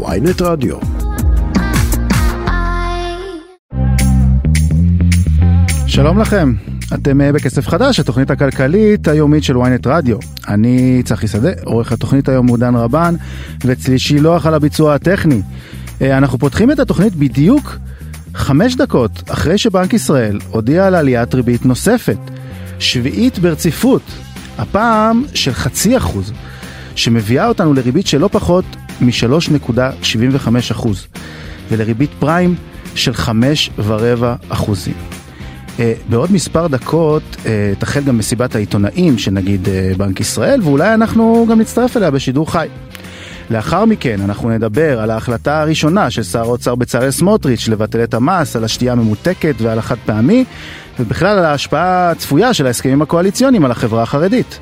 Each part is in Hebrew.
ויינט רדיו. שלום לכם, אתם אה, בכסף חדש, התוכנית הכלכלית היומית של ynet רדיו. אני צחי שדה, עורך התוכנית היום הוא דן רבן, ואצלי שילוח על הביצוע הטכני. אה, אנחנו פותחים את התוכנית בדיוק חמש דקות אחרי שבנק ישראל הודיע על עליית ריבית נוספת, שביעית ברציפות, הפעם של חצי אחוז, שמביאה אותנו לריבית של לא פחות מ-3.75 אחוז, ולריבית פריים של חמש ורבע אחוזים. אה, בעוד מספר דקות אה, תחל גם מסיבת העיתונאים של נגיד אה, בנק ישראל, ואולי אנחנו גם נצטרף אליה בשידור חי. לאחר מכן אנחנו נדבר על ההחלטה הראשונה של שר האוצר בצלאל סמוטריץ' לבטל את המס על השתייה הממותקת ועל החד פעמי, ובכלל על ההשפעה הצפויה של ההסכמים הקואליציוניים על החברה החרדית.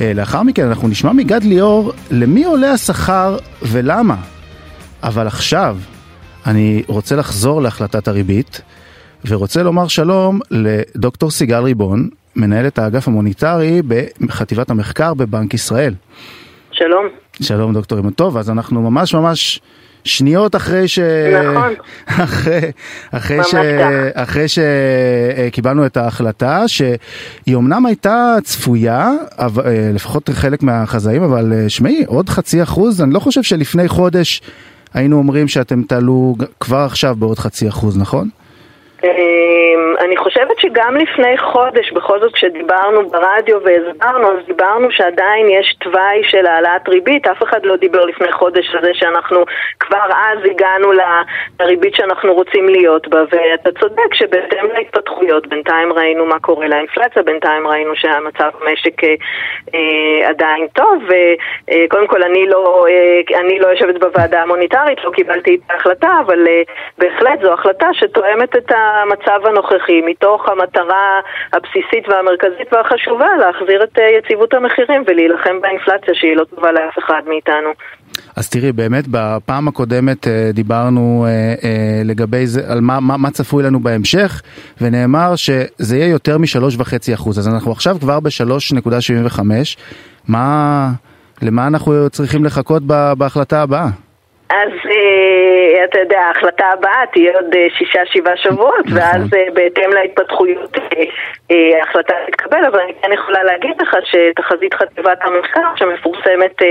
לאחר מכן אנחנו נשמע מגד ליאור למי עולה השכר ולמה. אבל עכשיו אני רוצה לחזור להחלטת הריבית. ורוצה לומר שלום לדוקטור סיגל ריבון, מנהלת האגף המוניטרי בחטיבת המחקר בבנק ישראל. שלום. שלום דוקטור ריבון. טוב, אז אנחנו ממש ממש שניות אחרי ש... נכון. אחרי, אחרי, ש... אחרי שקיבלנו את ההחלטה, שהיא אמנם הייתה צפויה, אבל, אה, לפחות חלק מהחזאים, אבל אה, שמעי, עוד חצי אחוז, אני לא חושב שלפני חודש היינו אומרים שאתם תעלו כבר עכשיו בעוד חצי אחוז, נכון? אמ, אני חושבת שגם לפני חודש, בכל זאת כשדיברנו ברדיו והסברנו, אז דיברנו שעדיין יש תוואי של העלאת ריבית, אף אחד לא דיבר לפני חודש על זה שאנחנו כבר אז הגענו לריבית שאנחנו רוצים להיות בה, ואתה צודק שבהתאם להתפתחויות, בינתיים ראינו מה קורה לאינפלציה, בינתיים ראינו שהמצב במשק אה, אה, עדיין טוב, וקודם אה, כל אני לא, אה, אני לא יושבת בוועדה המוניטרית, לא קיבלתי את ההחלטה, אבל אה, בהחלט זו החלטה שתואמת את ה... המצב הנוכחי, מתוך המטרה הבסיסית והמרכזית והחשובה להחזיר את אה, יציבות המחירים ולהילחם באינפלציה שהיא לא טובה לאף אחד מאיתנו. אז תראי, באמת בפעם הקודמת אה, דיברנו אה, לגבי זה, על מה, מה, מה צפוי לנו בהמשך, ונאמר שזה יהיה יותר מ-3.5%, אז אנחנו עכשיו כבר ב-3.75, מה, למה אנחנו צריכים לחכות בהחלטה הבאה? אז אה, אתה יודע, ההחלטה הבאה תהיה עוד אה, שישה, שבעה שבועות, נכון. ואז אה, בהתאם להתפתחויות ההחלטה תתקבל, אבל אני כן יכולה להגיד לך שתחזית חטיבת המחקר שמפורסמת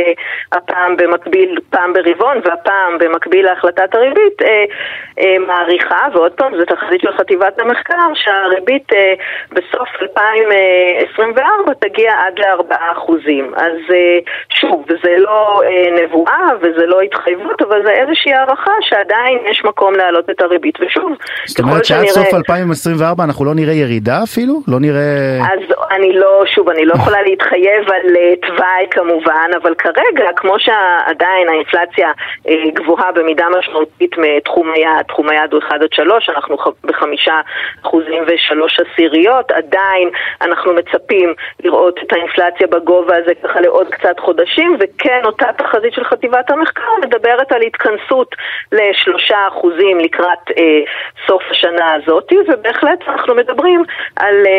הפעם במקביל, פעם ברבעון והפעם במקביל להחלטת הריבית, מעריכה, ועוד פעם, זו תחזית של חטיבת המחקר, שהריבית בסוף 2024 תגיע עד ל-4%. אז שוב, זה לא נבואה וזה לא התחייבות, אבל זה איזושהי הערכה שעדיין יש מקום להעלות את הריבית. ושוב, זאת אומרת שעד. סוף 2024 אנחנו לא נראה ירידה אפילו? לא נראה... אז אני לא, שוב, אני לא יכולה להתחייב על uh, תוואי כמובן, אבל כרגע, כמו שעדיין האינפלציה uh, גבוהה במידה משמעותית מתחום היעד, תחום היעד הוא 1 עד 3, אנחנו בחמישה אחוזים ושלוש עשיריות, עדיין אנחנו מצפים לראות את האינפלציה בגובה הזה ככה לעוד קצת חודשים, וכן אותה תחזית של חטיבת המחקר מדברת על התכנסות לשלושה אחוזים לקראת אה, סוף השנה הזאת, ובהחלט אנחנו מדברים על אה, אה,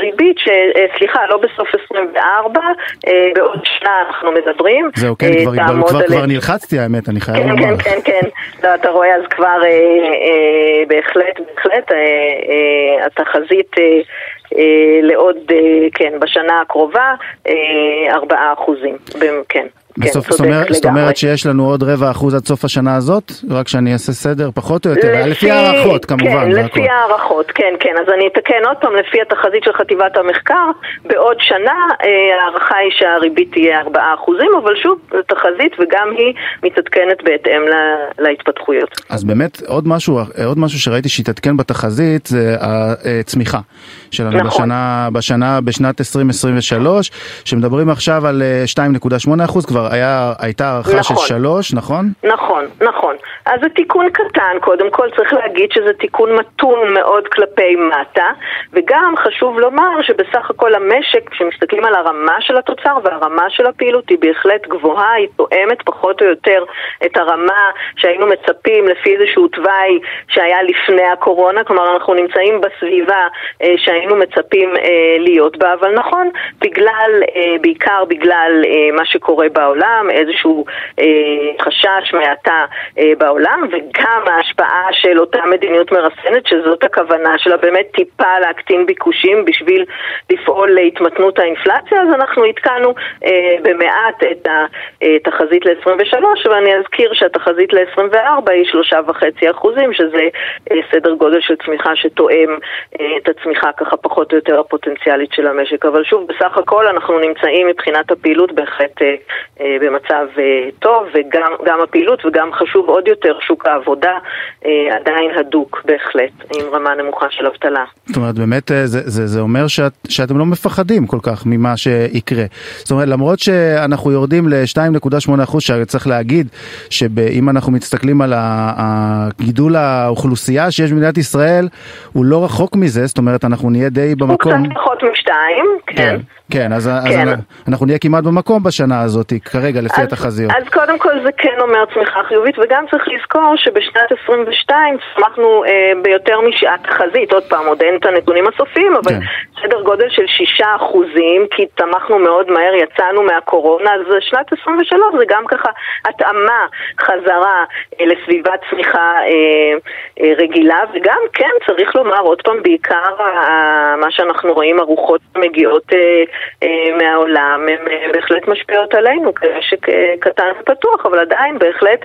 ריבית, ש, אה, סליחה, לא בסוף 24, אה, בעוד שנה אנחנו מדברים. זהו, כן, אה, כבר, כבר, כבר נלחצתי האמת, אני חייב כן, לומר. כן, כן, כן, לא, אתה רואה, אז כבר בהחלט, בהחלט, התחזית... לעוד, כן, בשנה הקרובה, אה, ארבעה אחוזים, כן. בסוף, כן, זאת, אומר, זאת אומרת שיש לנו עוד רבע אחוז עד סוף השנה הזאת? רק שאני אעשה סדר פחות או יותר, לפי, לפי הערכות כמובן. כן, לפי הערכות, כן, כן. אז אני אתקן עוד פעם, לפי התחזית של חטיבת המחקר, בעוד שנה אה, ההערכה היא שהריבית תהיה 4 אחוזים, אבל שוב, זו תחזית וגם היא מתעדכנת בהתאם לה, להתפתחויות. אז באמת, עוד משהו, עוד משהו שראיתי שהתעדכן בתחזית זה הצמיחה שלנו נכון. בשנה, בשנה, בשנת 2023, שמדברים עכשיו על 2.8 אה, אחוז, כבר היה, הייתה הערכה נכון. של שלוש, נכון? נכון, נכון. אז זה תיקון קטן, קודם כל צריך להגיד שזה תיקון מתון מאוד כלפי מטה, וגם חשוב לומר שבסך הכל המשק, כשמסתכלים על הרמה של התוצר והרמה של הפעילות היא בהחלט גבוהה, היא תואמת פחות או יותר את הרמה שהיינו מצפים לפי איזשהו תוואי שהיה לפני הקורונה, כלומר אנחנו נמצאים בסביבה אה, שהיינו מצפים אה, להיות בה, אבל נכון, בגלל, אה, בעיקר בגלל אה, מה שקורה בעולם, איזשהו אה, חשש חשש מהאטה בעולם וגם ההשפעה של אותה מדיניות מרסנת שזאת הכוונה שלה באמת טיפה להקטין ביקושים בשביל לפעול להתמתנות האינפלציה אז אנחנו עדכנו במעט את התחזית ל-23 ואני אזכיר שהתחזית ל-24 היא שלושה וחצי אחוזים שזה סדר גודל של צמיחה שתואם את הצמיחה ככה פחות או יותר הפוטנציאלית של המשק. אבל שוב בסך הכל אנחנו נמצאים מבחינת הפעילות בהחלט אה, אה, במצב אה, טוב, וגם הפעילות וגם חשוב עוד יותר, שוק העבודה עדיין הדוק בהחלט, עם רמה נמוכה של אבטלה. זאת אומרת, באמת זה, זה, זה אומר שאת, שאתם לא מפחדים כל כך ממה שיקרה. זאת אומרת, למרות שאנחנו יורדים ל-2.8%, שצריך להגיד שאם אנחנו מסתכלים על גידול האוכלוסייה שיש במדינת ישראל, הוא לא רחוק מזה, זאת אומרת, אנחנו נהיה די במקום... הוא קצת פחות משתיים, כן. כן. כן, אז, כן. אז אנחנו נהיה כמעט במקום בשנה הזאת, כרגע, לפי אז, התחזיות. אז קודם כל זה כן אומר צמיחה חיובית, וגם צריך לזכור שבשנת 22 צמחנו אה, ביותר משעת תחזית, עוד פעם, עוד אין את הנתונים הסופיים, אבל כן. סדר גודל של 6 אחוזים, כי צמחנו מאוד מהר, יצאנו מהקורונה, אז שנת 23 זה גם ככה התאמה, חזרה אה, לסביבת צמיחה אה, אה, רגילה, וגם כן, צריך לומר, עוד פעם, בעיקר אה, מה שאנחנו רואים, הרוחות מגיעות אה, אה, מהעולם, הן אה, בהחלט משפיעות עלינו כמשק אה, קטן ופתוח, אבל עדיין בהחלט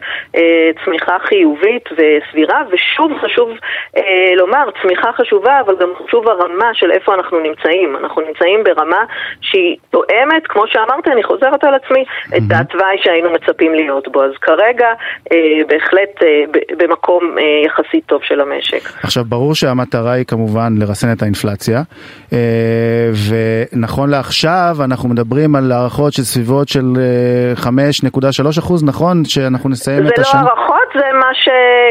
צמיחה חיובית וסבירה, ושוב חשוב לומר, צמיחה חשובה, אבל גם חשוב הרמה של איפה אנחנו נמצאים. אנחנו נמצאים ברמה שהיא תואמת, כמו שאמרתי, אני חוזרת על עצמי. את התוואי שהיינו מצפים להיות בו. אז כרגע בהחלט במקום יחסית טוב של המשק. עכשיו, ברור שהמטרה היא כמובן לרסן את האינפלציה, ונכון לה... עכשיו אנחנו מדברים על הערכות של סביבות של 5.3 אה, אחוז, נכון? שאנחנו נסיים את השנה? זה לא הערכות, זה מה ש...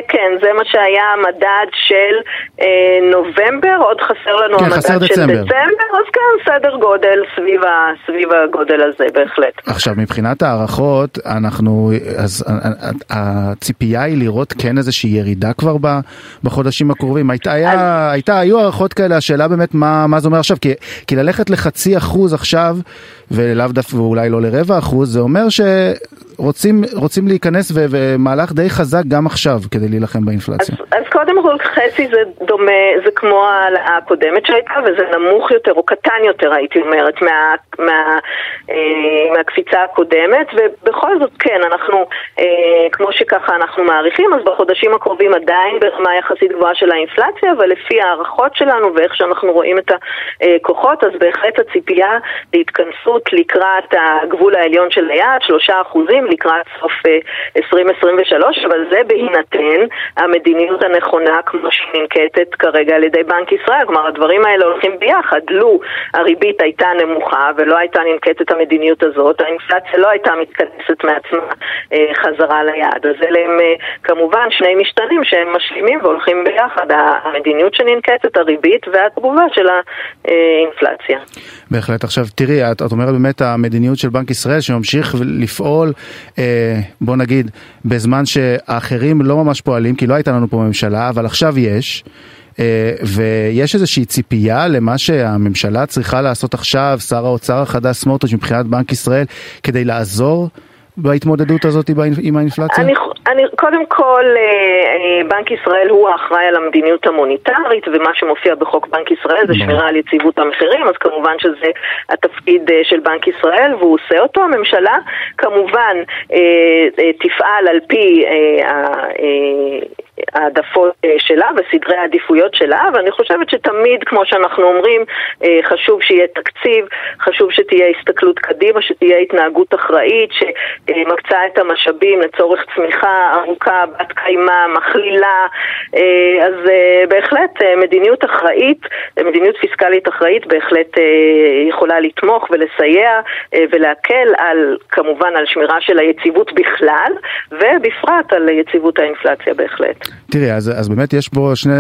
כן, זה מה שהיה המדד של אה, נובמבר, עוד חסר לנו כן, המדד חסר של דצמבר. דצמבר, אז כן, סדר גודל סביב. סביב הגודל הזה, בהחלט. עכשיו, מבחינת הערכות, אנחנו, אז הציפייה היא לראות כן איזושהי ירידה כבר בחודשים הקרובים. הייתה, היה, אז... הייתה, היו הערכות כאלה, השאלה באמת מה, מה זה אומר עכשיו, כי, כי ללכת לחצי אחוז עכשיו, ולאו דווקא, ואולי לא לרבע אחוז, זה אומר שרוצים להיכנס ומהלך די חזק גם עכשיו כדי להילחם באינפלציה. אז, אז קודם כל חצי זה דומה, זה כמו העלאה הקודמת שהייתה, וזה נמוך יותר או קטן יותר הייתי אומרת מה, מה, אה, מהקפיצה הקודמת, ובכל זאת כן, אנחנו, אה, כמו שככה אנחנו מעריכים, אז בחודשים הקרובים עדיין ברמה יחסית גבוהה של האינפלציה, אבל לפי הערכות שלנו ואיך שאנחנו רואים את הכוחות, אז בהחלט הציפייה להתכנסות לקראת הגבול העליון של היעד, שלושה אחוזים לקראת סוף 2023, אה, אבל זה בהינתן המדיניות הנכונה כמו שהיא ננקטת כרגע על ידי בנק ישראל, כלומר הדברים האלה הולכים ביחד, לו הריבית הייתה נמוכה ולא הייתה ננקטת המדיניות הזאת, האינפלציה לא הייתה מתכנסת מעצמה אה, חזרה ליעד, אז אלה הם אה, כמובן שני משתנים שהם משלימים והולכים ביחד, המדיניות שננקטת, הריבית והתגובה של האינפלציה. בהחלט. עכשיו תראי, את, את אומרת באמת המדיניות של בנק ישראל שממשיך לפעול, בוא נגיד, בזמן שאחרים לא ממש פועלים, כי לא הייתה לנו פה ממשלה, אבל עכשיו יש. Uh, ויש איזושהי ציפייה למה שהממשלה צריכה לעשות עכשיו, שר האוצר החדש סמוטריץ' מבחינת בנק ישראל, כדי לעזור בהתמודדות הזאת עם האינפלציה? אני, אני, קודם כל, אה, אה, בנק ישראל הוא האחראי על המדיניות המוניטרית, ומה שמופיע בחוק בנק ישראל זה שמירה על יציבות המחירים, אז כמובן שזה התפקיד אה, של בנק ישראל, והוא עושה אותו. הממשלה כמובן תפעל על פי העדפות אה, שלה וסדרי העדיפויות שלה, ואני חושבת שתמיד, כמו שאנחנו אומרים, אה, חשוב שיהיה תקציב, חשוב שתהיה הסתכלות קדימה, שתהיה התנהגות אחראית, שמקצה את המשאבים לצורך צמיחה ארוכה, בת קיימא, מכלילה, אה, אז בהחלט מדיניות אחראית, מדיניות פיסקלית אחראית בהחלט יכולה לתמוך ולסייע ולהקל על, כמובן, על שמירה של היציבות בכלל, ובפרט על יציבות האינפלציה בהחלט. תראי, אז, אז באמת יש פה שני,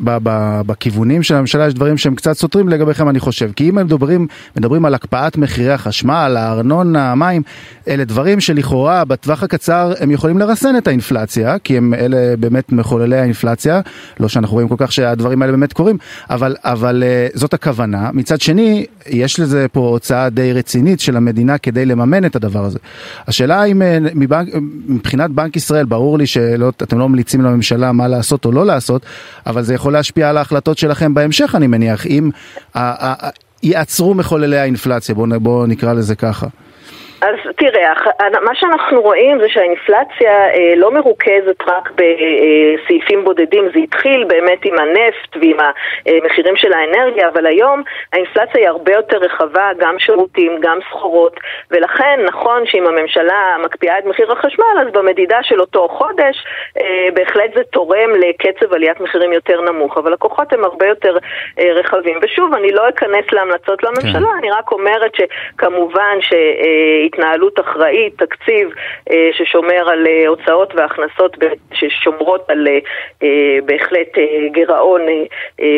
ב, ב, בכיוונים של הממשלה יש דברים שהם קצת סותרים לגביכם אני חושב, כי אם הם מדברים, מדברים על הקפאת מחירי החשמל, הארנונה, המים, אלה דברים שלכאורה בטווח הקצר הם יכולים לרסן את האינפלציה, כי הם אלה באמת מחוללי האינפלציה, לא שאנחנו רואים כל כך שהדברים האלה באמת קורים, אבל, אבל אה, זאת הכוונה. מצד שני, יש לזה פה הוצאה די רצינית של המדינה כדי לממן את הדבר הזה. השאלה אם אה, מבנק, מבחינת בנק ישראל, ברור לי שאתם לא ממליצים לממשלה מה לעשות או לא לעשות, אבל זה יכול להשפיע על ההחלטות שלכם בהמשך, אני מניח, אם יעצרו מחוללי האינפלציה, בואו בוא נקרא לזה ככה. אז תראה, מה שאנחנו רואים זה שהאינפלציה אה, לא מרוכזת רק בסעיפים בודדים, זה התחיל באמת עם הנפט ועם המחירים של האנרגיה, אבל היום האינפלציה היא הרבה יותר רחבה, גם שירותים, גם סחורות, ולכן נכון שאם הממשלה מקפיאה את מחיר החשמל, אז במדידה של אותו חודש אה, בהחלט זה תורם לקצב עליית מחירים יותר נמוך, אבל הכוחות הם הרבה יותר אה, רחבים. ושוב, אני לא אכנס להמלצות לממשלה, כן. אני רק אומרת שכמובן ש... התנהלות אחראית, תקציב אה, ששומר על אה, הוצאות והכנסות ששומרות על אה, בהחלט גירעון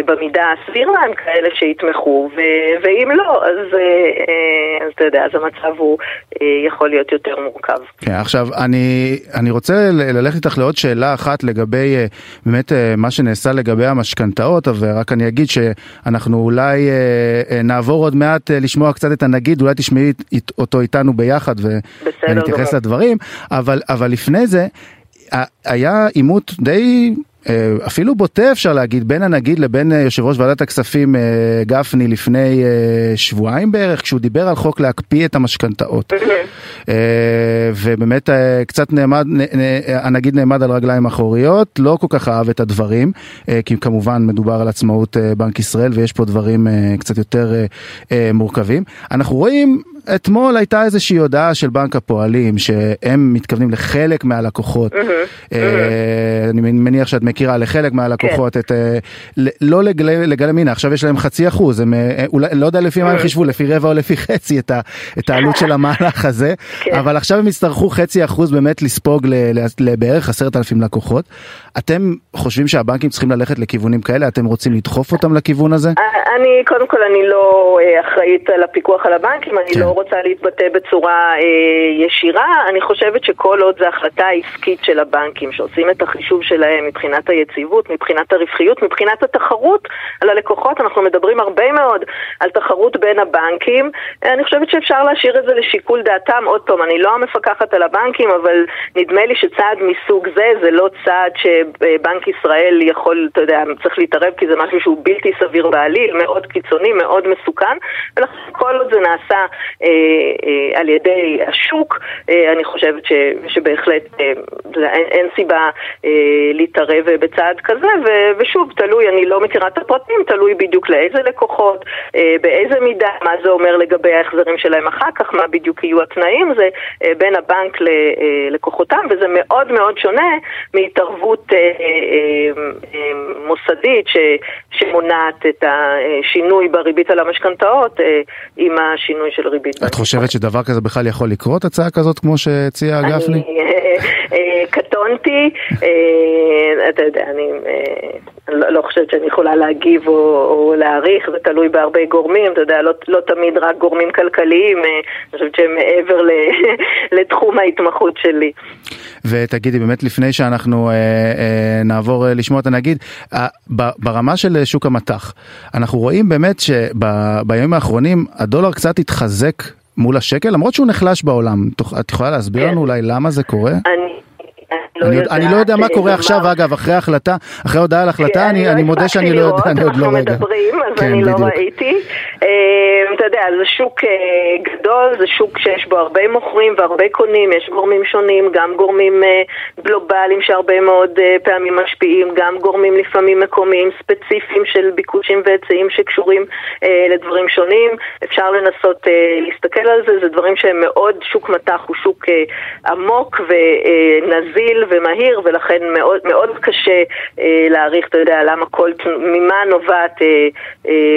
במידה הסבירה, הם כאלה שיתמכו, ואם לא, אז, אתה יודע, אז המצב הוא יכול להיות יותר מורכב. כן, עכשיו, אני, אני רוצה ללכת איתך לעוד שאלה אחת לגבי באמת מה שנעשה לגבי המשכנתאות, ורק אני אגיד שאנחנו אולי נעבור עוד מעט לשמוע קצת את הנגיד, אולי תשמעי אותו איתנו ביחד ואני אתייחס לדברים, אבל, אבל לפני זה היה עימות די אה, אפילו בוטה אפשר להגיד בין הנגיד לבין אה, יושב ראש ועדת הכספים אה, גפני לפני שבועיים בערך כשהוא דיבר על חוק להקפיא את המשכנתאות. ובאמת קצת נעמד הנגיד נעמד על רגליים אחוריות לא כל כך אהב את הדברים כי כמובן מדובר על עצמאות בנק ישראל ויש פה דברים קצת יותר מורכבים. אנחנו רואים אתמול הייתה איזושהי הודעה של בנק הפועלים שהם מתכוונים לחלק מהלקוחות, אני מניח שאת מכירה, לחלק מהלקוחות, כן. את, לא לגלם, הנה עכשיו יש להם חצי אחוז, אולי, לא יודע לפי מה הם חישבו, לפי רבע או לפי חצי את, את העלות של המהלך הזה, כן. אבל עכשיו הם יצטרכו חצי אחוז באמת לספוג לבערך עשרת אלפים לקוחות. אתם חושבים שהבנקים צריכים ללכת לכיוונים כאלה? אתם רוצים לדחוף אותם לכיוון הזה? אני, קודם כל, אני לא אחראית על הפיקוח על הבנקים, אני כן. לא רוצה להתבטא בצורה אה, ישירה. אני חושבת שכל עוד זו החלטה עסקית של הבנקים, שעושים את החישוב שלהם מבחינת היציבות, מבחינת הרווחיות, מבחינת התחרות על הלקוחות, אנחנו מדברים הרבה מאוד על תחרות בין הבנקים. אני חושבת שאפשר להשאיר את זה לשיקול דעתם. עוד פעם, אני לא המפקחת על הבנקים, אבל נדמה לי שצעד מסוג זה, זה לא צעד שבנק ישראל יכול, אתה יודע, צריך להתערב כי זה משהו שהוא בלתי סביר בעליל, מאוד קיצוני, מאוד מסוכן, ולכן כל עוד זה נעשה אה, אה, על ידי השוק, אה, אני חושבת ש, שבהחלט אה, אין, אין סיבה אה, להתערב בצעד כזה, ו, ושוב, תלוי, אני לא מכירה את הפרטים, תלוי בדיוק לאיזה לקוחות, אה, באיזה מידה, מה זה אומר לגבי ההחזרים שלהם אחר כך, מה בדיוק יהיו התנאים, זה אה, בין הבנק ללקוחותם, אה, וזה מאוד מאוד שונה מהתערבות אה, אה, אה, מוסדית ש, שמונעת את השינוי בריבית על המשכנתאות אה, עם השינוי של ריבית. את חושבת שדבר כזה בכלל יכול לקרות, הצעה כזאת כמו שהציע גפני? אה, קטונתי, אה, אתה יודע, אני לא, לא חושבת שאני יכולה להגיב או להעריך, זה תלוי בהרבה גורמים, אתה יודע, לא, לא תמיד רק גורמים כלכליים, אני חושבת שהם מעבר לתחום ההתמחות שלי. ותגידי, באמת לפני שאנחנו נעבור לשמוע את הנגיד, ברמה של שוק המטח, אנחנו רואים באמת שבימים האחרונים הדולר קצת התחזק מול השקל, למרות שהוא נחלש בעולם. את יכולה להסביר כן. לנו אולי למה זה קורה? אני... לא אני, אני לא יודע מה קורה עכשיו, אגב, אחרי ההחלטה, אחרי הודעה על החלטה, כן, אני, אני לא מודה שאני לא יודע, אני עוד לא רגע. אנחנו מדברים, אז כן, אני לא ראיתי. אמ, אתה יודע, זה שוק אה, גדול, זה שוק שיש בו הרבה מוכרים והרבה קונים, יש גורמים שונים, גם גורמים אה, גלובליים שהרבה מאוד אה, פעמים משפיעים, גם גורמים לפעמים מקומיים ספציפיים של ביקושים והיצעים שקשורים לדברים שונים. אפשר לנסות להסתכל על זה, זה דברים שהם מאוד, שוק מטח הוא שוק עמוק ונזיל ומהיר, ולכן מאוד, מאוד קשה להעריך, אתה יודע, למה כל, ממה נובעת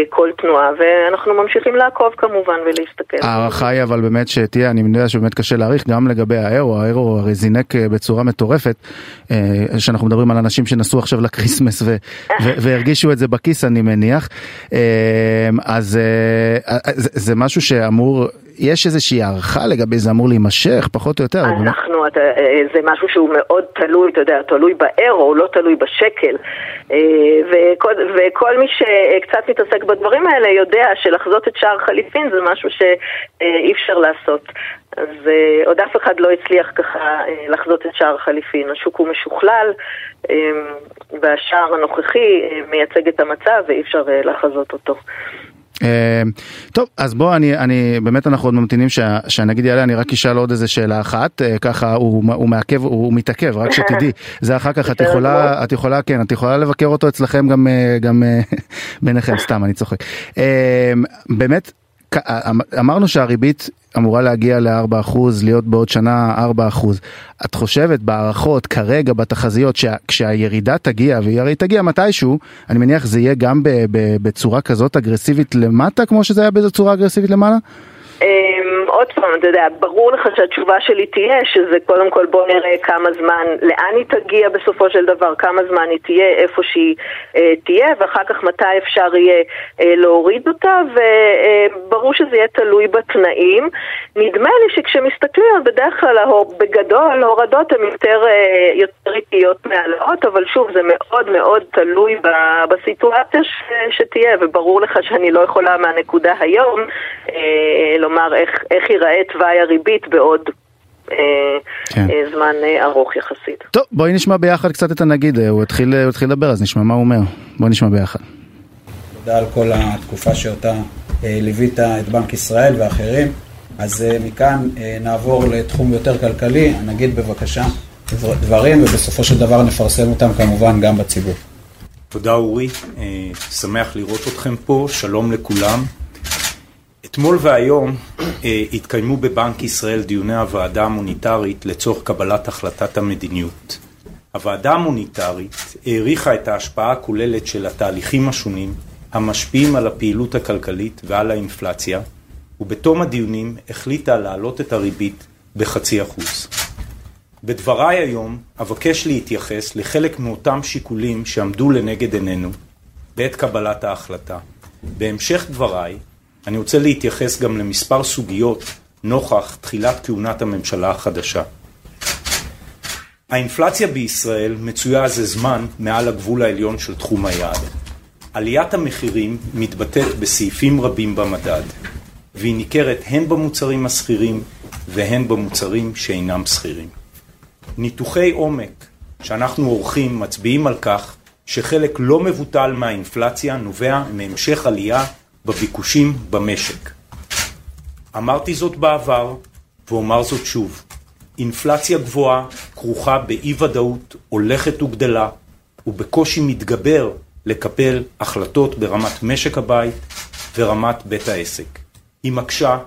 כל תנועה, ואנחנו ממשיכים לעקוב. כמובן ולהסתכל. ההערכה היא אבל באמת שתהיה, אני יודע שבאמת קשה להעריך גם לגבי האירו, האירו הרי זינק בצורה מטורפת, שאנחנו מדברים על אנשים שנסעו עכשיו לקריסמס והרגישו את זה בכיס אני מניח, אז זה משהו שאמור יש איזושהי הערכה לגבי זה אמור להימשך, פחות או יותר? אנחנו, אתה, אה, זה משהו שהוא מאוד תלוי, אתה יודע, תלוי באירו, לא תלוי בשקל. אה, וכל, וכל מי שקצת מתעסק בדברים האלה יודע שלחזות את שער חליפין זה משהו שאי אפשר לעשות. אז אה, עוד אף אחד לא הצליח ככה לחזות את שער חליפין. השוק הוא משוכלל, והשער הנוכחי מייצג את המצב ואי אפשר לחזות אותו. אה, טוב, אז בוא, אני, אני, באמת אנחנו עוד ממתינים שהנגיד יעלה, אני רק אשאל עוד איזה שאלה אחת, אה, ככה הוא, הוא מעכב, הוא מתעכב, רק שתדעי, זה אחר כך, את יכולה, את יכולה, כן, את יכולה לבקר אותו אצלכם גם, אה, גם ביניכם, סתם, אני צוחק. באמת, אמרנו שהריבית אמורה להגיע ל-4%, להיות בעוד שנה 4%. את חושבת בהערכות כרגע בתחזיות שכשהירידה תגיע, והיא הרי תגיע מתישהו, אני מניח זה יהיה גם בצורה כזאת אגרסיבית למטה כמו שזה היה בצורה אגרסיבית למעלה? עוד פעם, אתה יודע, ברור לך שהתשובה שלי תהיה שזה קודם כל בוא נראה כמה זמן, לאן היא תגיע בסופו של דבר, כמה זמן היא תהיה, איפה שהיא אה, תהיה, ואחר כך מתי אפשר יהיה אה, להוריד אותה, וברור אה, שזה יהיה תלוי בתנאים. נדמה לי שכשמסתכלים בדרך כלל בגדול, הורדות הן יותר, אה, יותר איטיות מהעלאות, אבל שוב, זה מאוד מאוד תלוי ב, בסיטואציה ש, שתהיה, וברור לך שאני לא יכולה מהנקודה היום אה, לומר איך, איך ייראה תוואי הריבית בעוד אה, כן. אה, זמן אה, ארוך יחסית. טוב, בואי נשמע ביחד קצת את הנגיד, הוא התחיל, הוא התחיל לדבר אז נשמע מה הוא אומר. בואי נשמע ביחד. תודה על כל התקופה שאותה ליווית את בנק ישראל ואחרים. אז מכאן נעבור לתחום יותר כלכלי, הנגיד בבקשה דברים ובסופו של דבר נפרסם אותם כמובן גם בציבור. תודה אורי, שמח לראות אתכם פה, שלום לכולם. אתמול והיום אה, התקיימו בבנק ישראל דיוני הוועדה המוניטרית לצורך קבלת החלטת המדיניות. הוועדה המוניטרית העריכה את ההשפעה הכוללת של התהליכים השונים המשפיעים על הפעילות הכלכלית ועל האינפלציה, ובתום הדיונים החליטה להעלות את הריבית בחצי אחוז. בדבריי היום אבקש להתייחס לחלק מאותם שיקולים שעמדו לנגד עינינו בעת קבלת ההחלטה. בהמשך דבריי אני רוצה להתייחס גם למספר סוגיות נוכח תחילת כהונת הממשלה החדשה. האינפלציה בישראל מצויה זה זמן מעל הגבול העליון של תחום היעד. עליית המחירים מתבטאת בסעיפים רבים במדד, והיא ניכרת הן במוצרים השכירים והן במוצרים שאינם שכירים. ניתוחי עומק שאנחנו עורכים מצביעים על כך שחלק לא מבוטל מהאינפלציה נובע מהמשך עלייה בביקושים במשק. אמרתי זאת בעבר ואומר זאת שוב, אינפלציה גבוהה כרוכה באי ודאות הולכת וגדלה ובקושי מתגבר לקבל החלטות ברמת משק הבית ורמת בית העסק. היא מקשה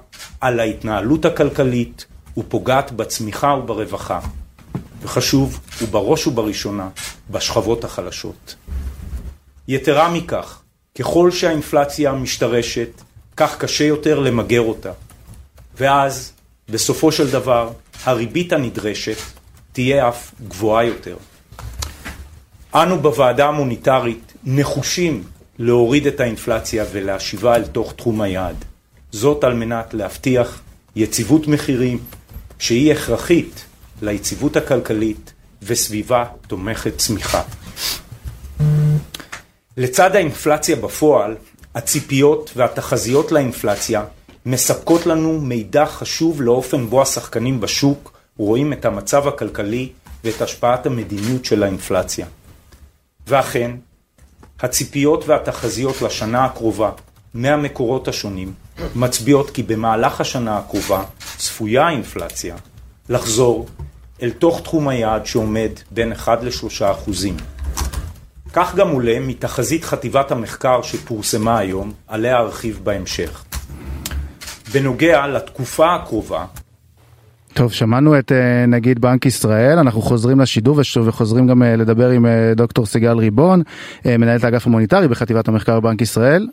על ההתנהלות הכלכלית ופוגעת בצמיחה וברווחה, וחשוב, ובראש ובראשונה, בשכבות החלשות. יתרה מכך, ככל שהאינפלציה משתרשת, כך קשה יותר למגר אותה. ואז, בסופו של דבר, הריבית הנדרשת תהיה אף גבוהה יותר. אנו בוועדה המוניטרית נחושים להוריד את האינפלציה ולהשיבה אל תוך תחום היעד. זאת על מנת להבטיח יציבות מחירים שהיא הכרחית ליציבות הכלכלית וסביבה תומכת צמיחה. לצד האינפלציה בפועל, הציפיות והתחזיות לאינפלציה מספקות לנו מידע חשוב לאופן בו השחקנים בשוק רואים את המצב הכלכלי ואת השפעת המדיניות של האינפלציה. ואכן, הציפיות והתחזיות לשנה הקרובה מהמקורות השונים מצביעות כי במהלך השנה הקרובה צפויה האינפלציה לחזור אל תוך תחום היעד שעומד בין 1 ל-3 אחוזים. כך גם עולה מתחזית חטיבת המחקר שפורסמה היום, עליה ארחיב בהמשך. בנוגע לתקופה הקרובה, טוב, שמענו את אה, נגיד בנק ישראל, אנחנו חוזרים לשידור וחוזרים גם אה, לדבר עם אה, דוקטור סיגל ריבון, מנהלת האגף המוניטרי בחטיבת המחקר בבנק ישראל.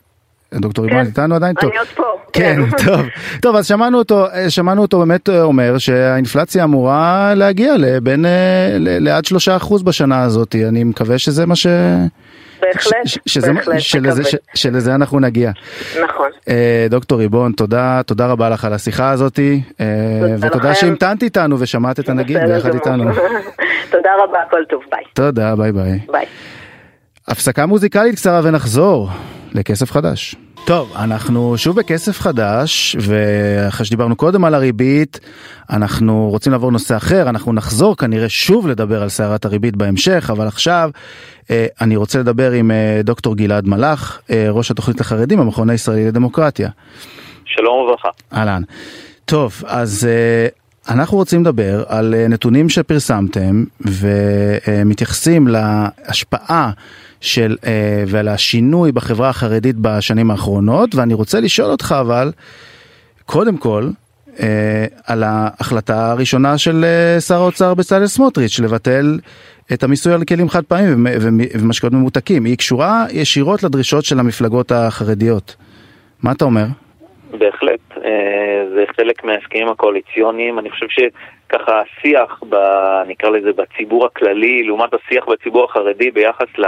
דוקטור ריבן איתנו עדיין? אני עוד פה. כן, טוב. טוב, אז שמענו אותו, שמענו אותו באמת אומר שהאינפלציה אמורה להגיע לבין, לעד שלושה אחוז בשנה הזאת. אני מקווה שזה מה ש... בהחלט, שזה, בהחלט, שלזה, ש, שלזה אנחנו נגיע. נכון. דוקטור ריבון, תודה, תודה רבה לך על השיחה הזאת, ותודה שהמתנת איתנו ושמעת את הנגיד ביחד איתנו. תודה רבה, כל טוב, ביי. תודה, ביי ביי. ביי. הפסקה מוזיקלית קצרה ונחזור לכסף חדש. טוב, אנחנו שוב בכסף חדש, ואחרי שדיברנו קודם על הריבית, אנחנו רוצים לעבור נושא אחר, אנחנו נחזור כנראה שוב לדבר על סערת הריבית בהמשך, אבל עכשיו אה, אני רוצה לדבר עם אה, דוקטור גלעד מלאך, אה, ראש התוכנית לחרדים במכון הישראלי לדמוקרטיה. שלום וברכה. אהלן. טוב, אז אנחנו רוצים לדבר על נתונים שפרסמתם ומתייחסים להשפעה של, אה, ועל השינוי בחברה החרדית בשנים האחרונות, ואני רוצה לשאול אותך אבל, קודם כל, אה, על ההחלטה הראשונה של אה, שר האוצר בצלאל סמוטריץ' לבטל את המיסוי על כלים חד פעמים ומשקאות ממותקים. היא קשורה ישירות לדרישות של המפלגות החרדיות. מה אתה אומר? בהחלט, זה חלק מההסכמים הקואליציוניים. אני חושב שככה השיח, ב, נקרא לזה, בציבור הכללי, לעומת השיח בציבור החרדי ביחס ל...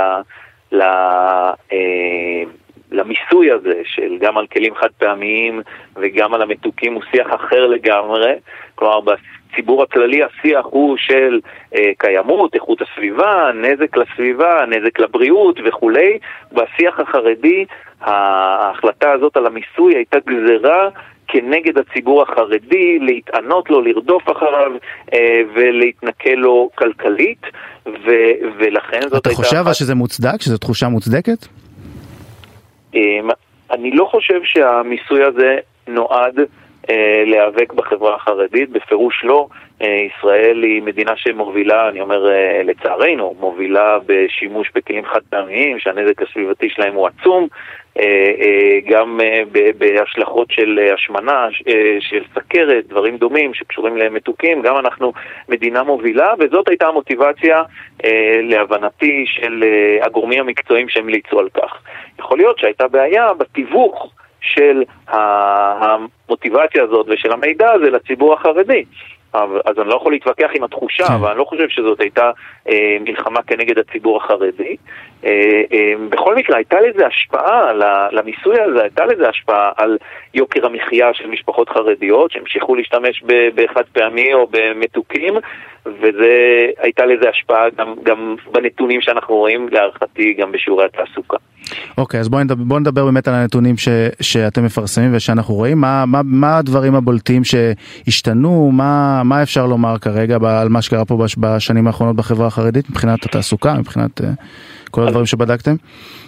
ל אה, למיסוי הזה של גם על כלים חד פעמיים וגם על המתוקים הוא שיח אחר לגמרי. כלומר, בציבור הכללי השיח הוא של אה, קיימות, איכות הסביבה, נזק לסביבה, נזק לבריאות וכולי. בשיח החרדי ההחלטה הזאת על המיסוי הייתה גזרה כנגד הציבור החרדי, להתענות לו, לרדוף אחריו אה, ולהתנכל לו כלכלית, ו, ולכן זאת הייתה... אתה חושב אחת... שזה מוצדק? שזו תחושה מוצדקת? אה, אני לא חושב שהמיסוי הזה נועד להיאבק בחברה החרדית, בפירוש לא. אה, ישראל היא מדינה שמובילה, אני אומר אה, לצערנו, מובילה בשימוש בכלים חד פעמיים, שהנזק הסביבתי שלהם הוא עצום, גם בהשלכות של השמנה, של סכרת, דברים דומים שקשורים למתוקים, גם אנחנו מדינה מובילה, וזאת הייתה המוטיבציה, להבנתי, של הגורמים המקצועיים שהמליצו על כך. יכול להיות שהייתה בעיה בתיווך של המוטיבציה הזאת ושל המידע הזה לציבור החרדי. אז אני לא יכול להתווכח עם התחושה, כן. אבל אני לא חושב שזאת הייתה אה, מלחמה כנגד הציבור החרדי. אה, אה, בכל מקרה, הייתה לזה השפעה, למיסוי הזה הייתה לזה השפעה על יוקר המחיה של משפחות חרדיות, שהמשיכו להשתמש בחד פעמי או במתוקים, והייתה לזה השפעה גם, גם בנתונים שאנחנו רואים, להערכתי, גם בשיעורי התעסוקה. אוקיי, okay, אז בואו נדבר, בוא נדבר באמת על הנתונים ש, שאתם מפרסמים ושאנחנו רואים. מה, מה, מה הדברים הבולטים שהשתנו? מה, מה אפשר לומר כרגע על מה שקרה פה בשנים האחרונות בחברה החרדית מבחינת התעסוקה, מבחינת uh, כל הדברים שבדקתם?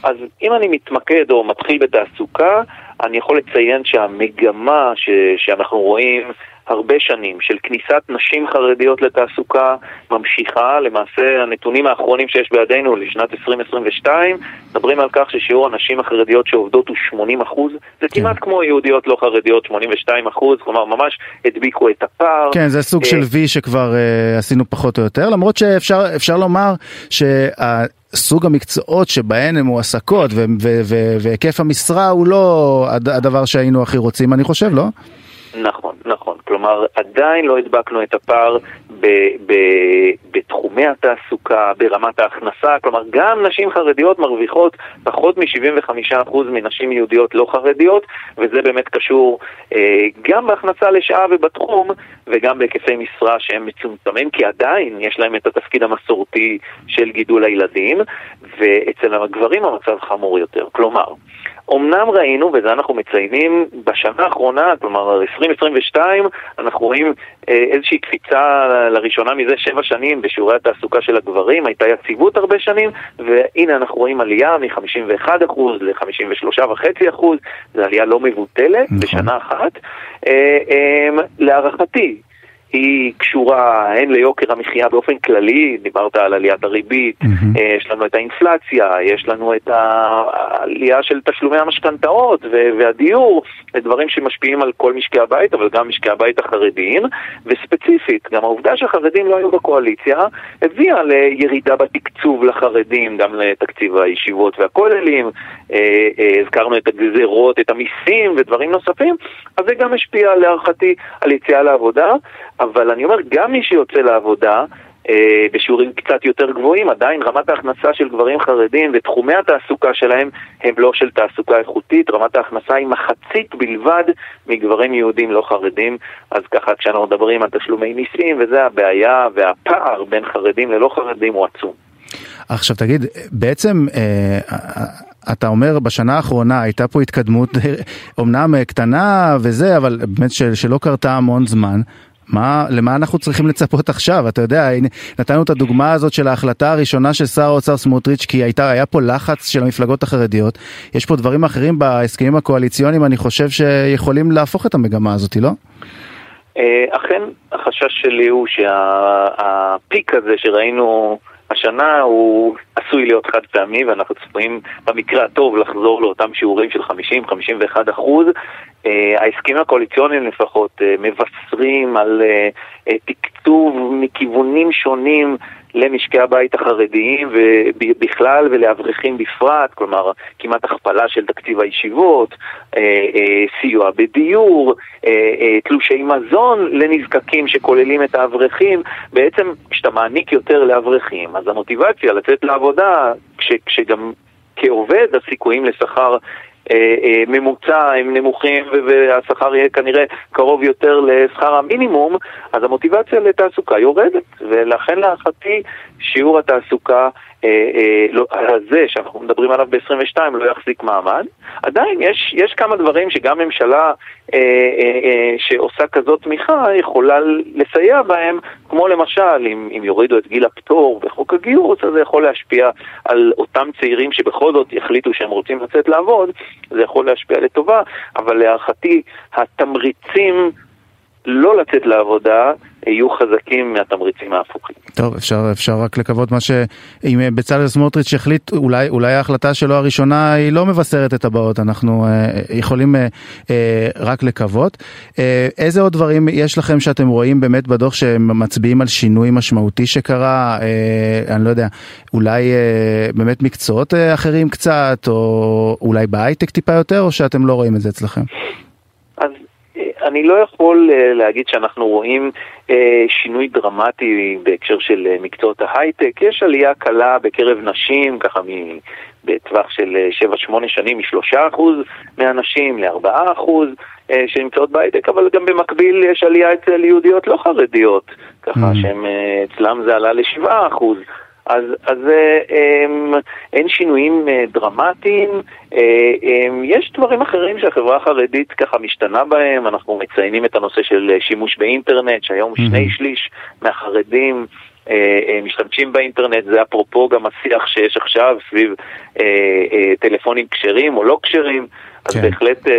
אז אם אני מתמקד או מתחיל בתעסוקה, אני יכול לציין שהמגמה ש, שאנחנו רואים הרבה שנים של כניסת נשים חרדיות לתעסוקה ממשיכה. למעשה, הנתונים האחרונים שיש בידינו לשנת 2022 מדברים על כך ששיעור הנשים החרדיות שעובדות הוא 80 אחוז. זה כן. כמעט כמו יהודיות לא חרדיות, 82 אחוז, כלומר ממש הדביקו את הפער. כן, זה סוג של וי שכבר uh, עשינו פחות או יותר, למרות שאפשר לומר שה... סוג המקצועות שבהן הן מועסקות והיקף המשרה הוא לא הדבר שהיינו הכי רוצים, אני חושב, לא? נכון. כלומר, עדיין לא הדבקנו את הפער ב, ב, בתחומי התעסוקה, ברמת ההכנסה. כלומר, גם נשים חרדיות מרוויחות פחות מ-75% מנשים יהודיות לא חרדיות, וזה באמת קשור אה, גם בהכנסה לשעה ובתחום, וגם בהיקפי משרה שהם מצומצמים, כי עדיין יש להם את התפקיד המסורתי של גידול הילדים, ואצל הגברים המצב חמור יותר. כלומר, אמנם ראינו, וזה אנחנו מציינים, בשנה האחרונה, כלומר 2022, אנחנו רואים אה, איזושהי קפיצה לראשונה מזה שבע שנים בשיעורי התעסוקה של הגברים, הייתה יציבות הרבה שנים, והנה אנחנו רואים עלייה מ-51% ל-53.5%, זו עלייה לא מבוטלת נכון. בשנה אחת. אה, אה, להערכתי, היא קשורה הן ליוקר המחיה באופן כללי, דיברת על עליית הריבית, mm-hmm. יש לנו את האינפלציה, יש לנו את העלייה של תשלומי המשכנתאות והדיור, דברים שמשפיעים על כל משקי הבית, אבל גם משקי הבית החרדיים, וספציפית, גם העובדה שהחרדים לא היו בקואליציה, הביאה לירידה בתקצוב לחרדים, גם לתקציב הישיבות והכוללים, אה, אה, הזכרנו את הגזרות, את המיסים ודברים נוספים, אז זה גם השפיע להערכתי על יציאה לעבודה, אבל אני אומר, גם מי שיוצא לעבודה, אה, בשיעורים קצת יותר גבוהים, עדיין רמת ההכנסה של גברים חרדים ותחומי התעסוקה שלהם הם לא של תעסוקה איכותית, רמת ההכנסה היא מחצית בלבד מגברים יהודים לא חרדים, אז ככה כשאנחנו מדברים על תשלומי מיסים וזה הבעיה והפער בין חרדים ללא חרדים הוא עצום. עכשיו תגיד, בעצם אה, אתה אומר בשנה האחרונה הייתה פה התקדמות אומנם קטנה וזה, אבל באמת שלא קרתה המון זמן. מה, למה אנחנו צריכים לצפות עכשיו? אתה יודע, נתנו את הדוגמה הזאת של ההחלטה הראשונה של שר האוצר סמוטריץ', כי הייתה, היה פה לחץ של המפלגות החרדיות. יש פה דברים אחרים בהסכמים הקואליציוניים, אני חושב שיכולים להפוך את המגמה הזאת, לא? אה, אכן, החשש שלי הוא שהפיק הזה שראינו השנה הוא עשוי להיות חד פעמי ואנחנו צפויים במקרה הטוב לחזור לאותם שיעורים של 50-51 אחוז. אה, ההסכמים הקואליציוניים לפחות אה, מבשרים על אה, תקצוב מכיוונים שונים למשקי הבית החרדיים ובכלל ולאברכים בפרט, כלומר כמעט הכפלה של תקציב הישיבות, סיוע בדיור, תלושי מזון לנזקקים שכוללים את האברכים. בעצם כשאתה מעניק יותר לאברכים, אז המוטיבציה לצאת לעבודה, כש, כשגם כעובד הסיכויים לשכר אה, אה, ממוצע הם נמוכים והשכר יהיה כנראה קרוב יותר לשכר המינימום, אז המוטיבציה לתעסוקה יורדת, ולכן להערכתי שיעור התעסוקה אה, אה, לא, הזה שאנחנו מדברים עליו ב-22 לא יחזיק מעמד. עדיין יש, יש כמה דברים שגם ממשלה אה, אה, אה, שעושה כזאת תמיכה יכולה לסייע בהם, כמו למשל אם, אם יורידו את גיל הפטור בחוק הגיוס, אז זה יכול להשפיע על אותם צעירים שבכל זאת יחליטו שהם רוצים לצאת לעבוד, זה יכול להשפיע לטובה, אבל להערכתי התמריצים לא לצאת לעבודה יהיו חזקים מהתמריצים ההפוכים. טוב, אפשר, אפשר רק לקוות מה ש... אם בצלאל סמוטריץ' יחליט, אולי, אולי ההחלטה שלו הראשונה היא לא מבשרת את הבאות, אנחנו אה, יכולים אה, אה, רק לקוות. אה, איזה עוד דברים יש לכם שאתם רואים באמת בדוח שמצביעים על שינוי משמעותי שקרה, אה, אני לא יודע, אולי אה, באמת מקצועות אה, אחרים קצת, או אולי בהייטק טיפה יותר, או שאתם לא רואים את זה אצלכם? אני לא יכול uh, להגיד שאנחנו רואים uh, שינוי דרמטי בהקשר של uh, מקצועות ההייטק. יש עלייה קלה בקרב נשים, ככה מ... בטווח של 7-8 שנים מ-3% מהנשים ל-4% uh, שנמצאות בהייטק, אבל גם במקביל יש עלייה אצל יהודיות לא חרדיות, ככה mm. שאצלם זה עלה ל-7%. אז, אז אה, אין שינויים אה, דרמטיים, אה, יש דברים אחרים שהחברה החרדית ככה משתנה בהם, אנחנו מציינים את הנושא של שימוש באינטרנט, שהיום mm-hmm. שני שליש מהחרדים משתמשים באינטרנט, זה אפרופו גם השיח שיש עכשיו סביב טלפונים כשרים או לא כשרים. אז כן. בהחלט uh,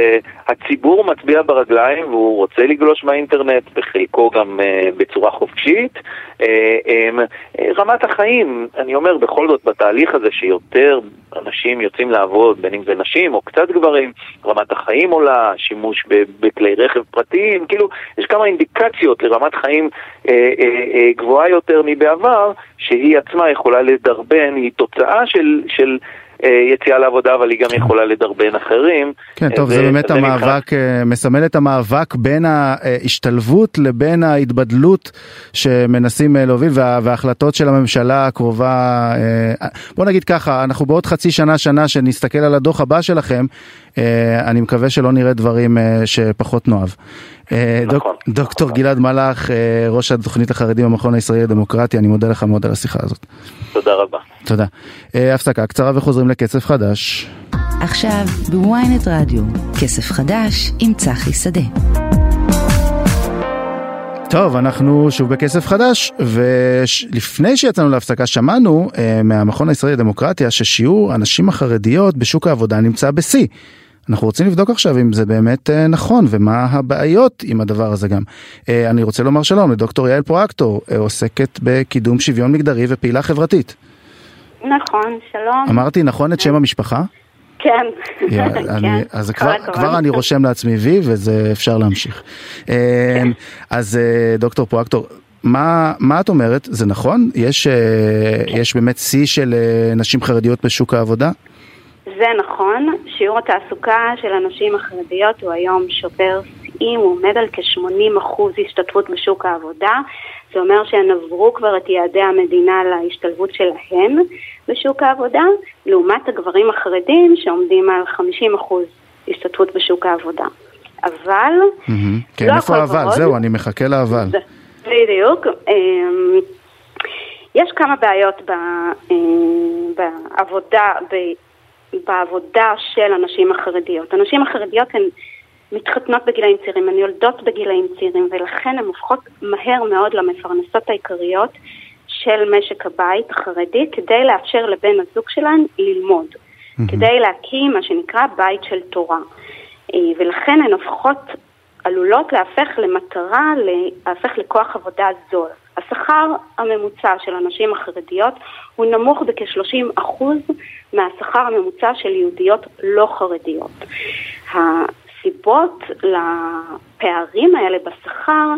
הציבור מצביע ברגליים והוא רוצה לגלוש באינטרנט, בחלקו גם uh, בצורה חופשית. Um, uh, רמת החיים, אני אומר בכל זאת בתהליך הזה שיותר אנשים יוצאים לעבוד, בין אם זה נשים או קצת גברים, רמת החיים עולה, שימוש בכלי רכב פרטיים, כאילו יש כמה אינדיקציות לרמת חיים גבוהה יותר מבעבר, שהיא עצמה יכולה לדרבן, היא תוצאה של... של אה, יציאה לעבודה, אבל היא גם יכולה לדרבן אחרים. כן, טוב, זה באמת המאבק, אה, מסמל את המאבק בין ההשתלבות לבין ההתבדלות שמנסים אה, להוביל, וההחלטות של הממשלה הקרובה, בוא נגיד ככה, אנחנו בעוד חצי שנה, שנה, שנסתכל על הדוח הבא שלכם, אני מקווה שלא נראה דברים שפחות נאהב. נכון. דוקטור גלעד מלאך, ראש התוכנית החרדים במכון הישראלי לדמוקרטיה, אני מודה לך מאוד על השיחה הזאת. תודה רבה. תודה. אה, הפסקה קצרה וחוזרים לקצב חדש. עכשיו בוויינט רדיו, כסף חדש עם צחי שדה. טוב, אנחנו שוב בכסף חדש, ולפני שיצאנו להפסקה שמענו uh, מהמכון הישראלי לדמוקרטיה ששיעור הנשים החרדיות בשוק העבודה נמצא בשיא. אנחנו רוצים לבדוק עכשיו אם זה באמת אה, נכון ומה הבעיות עם הדבר הזה גם. אה, אני רוצה לומר שלום לדוקטור יעל פרואקטור, אה, עוסקת בקידום שוויון מגדרי ופעילה חברתית. נכון, שלום. אמרתי נכון את שם המשפחה? כן. כן. אז כבר, אני רושם לעצמי וי וזה אפשר להמשיך. אה, אז דוקטור פרואקטור, מה, מה את אומרת? זה נכון? יש, יש באמת שיא של נשים חרדיות בשוק העבודה? זה נכון, שיעור התעסוקה של הנשים החרדיות הוא היום שובר שיאים, הוא עומד על כ-80% השתתפות בשוק העבודה. זה אומר שהן עברו כבר את יעדי המדינה להשתלבות שלהן בשוק העבודה, לעומת הגברים החרדים שעומדים על 50% השתתפות בשוק העבודה. אבל, מהמם. כן, לא איפה האבל? זהו, אני מחכה לאבל. בדיוק. אמ, יש כמה בעיות ב, אמ, בעבודה, בעבודה של הנשים החרדיות. הנשים החרדיות הן מתחתנות בגילאים צעירים, הן יולדות בגילאים צעירים, ולכן הן הופכות מהר מאוד למפרנסות העיקריות של משק הבית החרדי, כדי לאפשר לבן הזוג שלהן ללמוד, כדי להקים מה שנקרא בית של תורה. אה, ולכן הן הופכות, עלולות להפך למטרה, להפך לכוח עבודה זול. השכר הממוצע של הנשים החרדיות הוא נמוך בכ-30% מהשכר הממוצע של יהודיות לא חרדיות. הסיבות לפערים האלה בשכר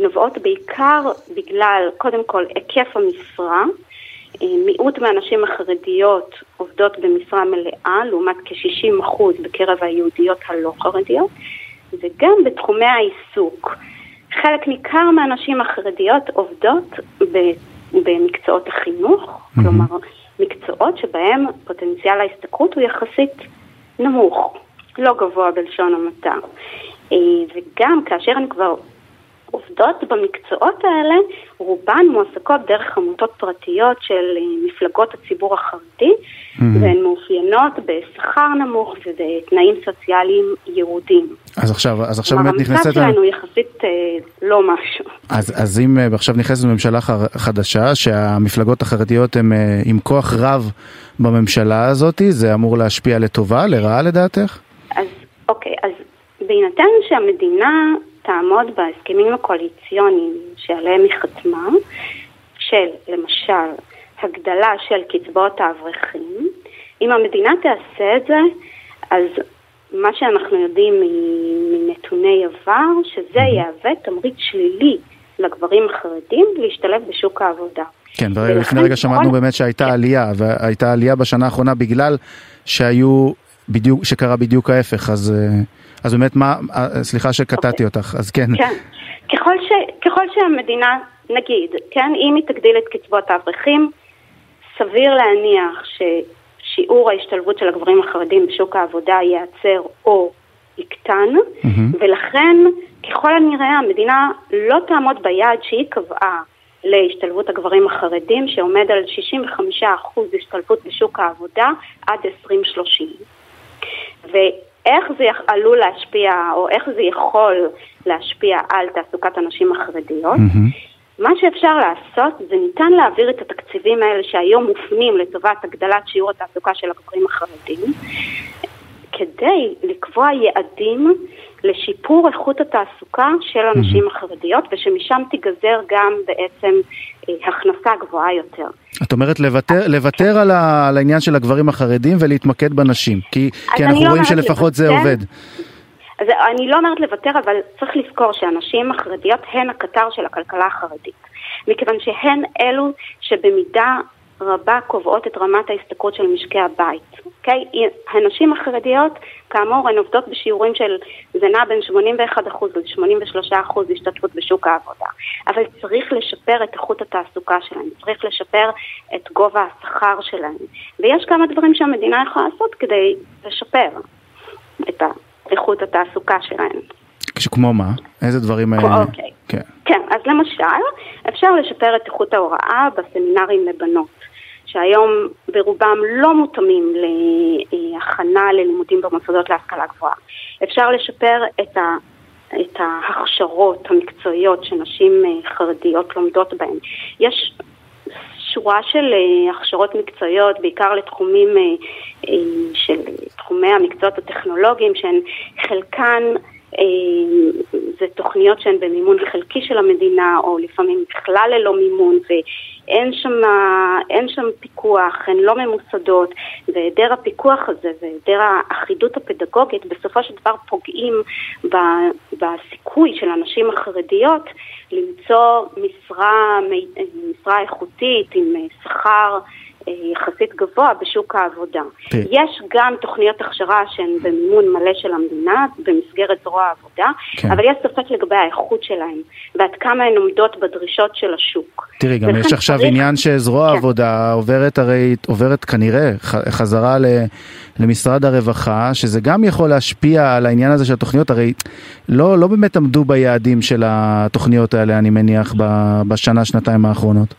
נובעות בעיקר בגלל, קודם כל, היקף המשרה. אה, מיעוט מהנשים החרדיות עובדות במשרה מלאה, לעומת כ-60% בקרב היהודיות הלא חרדיות, וגם בתחומי העיסוק. חלק ניכר מהנשים החרדיות עובדות ב- במקצועות החינוך, כלומר מקצועות שבהם פוטנציאל ההשתכרות הוא יחסית נמוך, לא גבוה בלשון המעטה. אה, וגם כאשר הן כבר עובדות במקצועות האלה, רובן מועסקות דרך עמותות פרטיות של אה, מפלגות הציבור החרדי, והן מאופיינות בשכר נמוך ובתנאים סוציאליים ירודים. אז עכשיו, אז עכשיו באמת המצב נכנסת... שלנו הוא יחסית אה, לא משהו. אז, אז אם אה, עכשיו נכנסת ממשלה חדשה, שהמפלגות החרדיות הן אה, עם כוח רב בממשלה הזאת, זה אמור להשפיע לטובה, לרעה לדעתך? אז אוקיי, אז בהינתן שהמדינה תעמוד בהסכמים הקואליציוניים שעליהם היא חתמה, של למשל הגדלה של קצבאות האברכים, אם המדינה תעשה את זה, אז מה שאנחנו יודעים מנתוני עבר, שזה יהווה תמריץ שלילי לגברים החרדים להשתלב בשוק העבודה. כן, ולפני רגע שמענו כל- באמת שהייתה כן. עלייה, והייתה עלייה בשנה האחרונה בגלל שהיו בדיוק, שקרה בדיוק ההפך, אז, אה, אז באמת מה, אה, סליחה שקטעתי אוקיי. אותך, אז כן. כן. ככל, ש, ככל שהמדינה, נגיד, כן, אם היא תגדיל את קצבאות האברכים, סביר להניח ששיעור ההשתלבות של הגברים החרדים בשוק העבודה ייעצר או יקטן, מהמם. ולכן ככל הנראה המדינה לא תעמוד ביעד שהיא קבעה להשתלבות הגברים החרדים, שעומד על 65% השתלבות בשוק העבודה עד 2030. ואיך זה עלול להשפיע, או איך זה יכול להשפיע על תעסוקת הנשים החרדיות. מהמם. מה שאפשר לעשות זה ניתן להעביר את התקציבים האלה שהיום מופנים לטובת הגדלת שיעור התעסוקה של הגברים החרדים, כדי לקבוע יעדים לשיפור איכות התעסוקה של הנשים החרדיות, ושמשם תיגזר גם בעצם אה, הכנסה גבוהה יותר. את אומרת לוותר, לוותר על, ה, על העניין של הגברים החרדים ולהתמקד בנשים, כי, כי אנחנו לא רואים שלפחות זה לוותר. עובד. אז אני לא אומרת לוותר, אבל צריך לזכור שהנשים החרדיות הן הקטר של הכלכלה החרדית. מכיוון שהן אלו שבמידה רבה קובעות את רמת ההשתכרות של משקי הבית. אוקיי? הנשים החרדיות, כאמור, הן עובדות בשיעורים של, זה נע בין 81% ל-83% השתתפות בשוק העבודה. אבל צריך לשפר את איכות התעסוקה שלהן, צריך לשפר את גובה השכר שלהן. ויש כמה דברים שהמדינה יכולה לעשות כדי לשפר את איכות התעסוקה שלהן. כמו מה? איזה דברים... אה, אוקיי. כן. כן, אז למשל, אפשר לשפר את איכות ההוראה בסמינרים לבנות, שהיום ברובם לא מותאמים להכנה ללימודים במוסדות להשכלה גבוהה. אפשר לשפר את, ה, את ההכשרות המקצועיות שנשים אה, חרדיות לומדות בהן. יש שורה של אה, הכשרות מקצועיות, בעיקר לתחומים אה, של בתחומי המקצועות הטכנולוגיים שהן חלקן זה תוכניות שהן במימון חלקי של המדינה, או לפעמים בכלל ללא מימון, ואין שם, שם פיקוח, הן לא ממוסדות, והיעדר הפיקוח הזה והיעדר האחידות הפדגוגית בסופו של דבר פוגעים בסיכוי של הנשים החרדיות למצוא משרה, משרה איכותית עם שכר יחסית גבוה בשוק העבודה. כן. יש גם תוכניות הכשרה שהן במימון מלא של המדינה, במסגרת זרוע העבודה, כן. אבל יש ספק לגבי האיכות שלהן, ועד כמה הן עומדות בדרישות של השוק. תראי, גם יש עכשיו צריך... עניין שזרוע כן. העבודה עוברת הרי, עוברת כנראה חזרה ל... למשרד הרווחה, שזה גם יכול להשפיע על העניין הזה של התוכניות, הרי לא, לא באמת עמדו ביעדים של התוכניות האלה, אני מניח, בשנה, שנתיים האחרונות.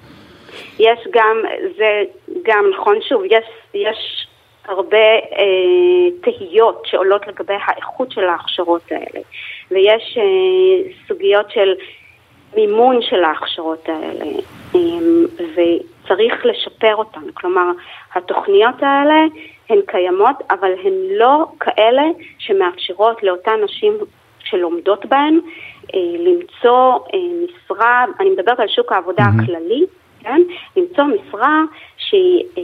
יש גם, זה גם נכון, שוב, יש, יש הרבה אה, תהיות שעולות לגבי האיכות של ההכשרות האלה, ויש אה, סוגיות של מימון של ההכשרות האלה, אה, וצריך לשפר אותן. כלומר, התוכניות האלה הן קיימות, אבל הן לא כאלה שמאפשרות לאותן נשים שלומדות בהן אה, למצוא אה, משרה, אני מדברת על שוק העבודה mm-hmm. הכללי, כן? למצוא משרה שהיא אה,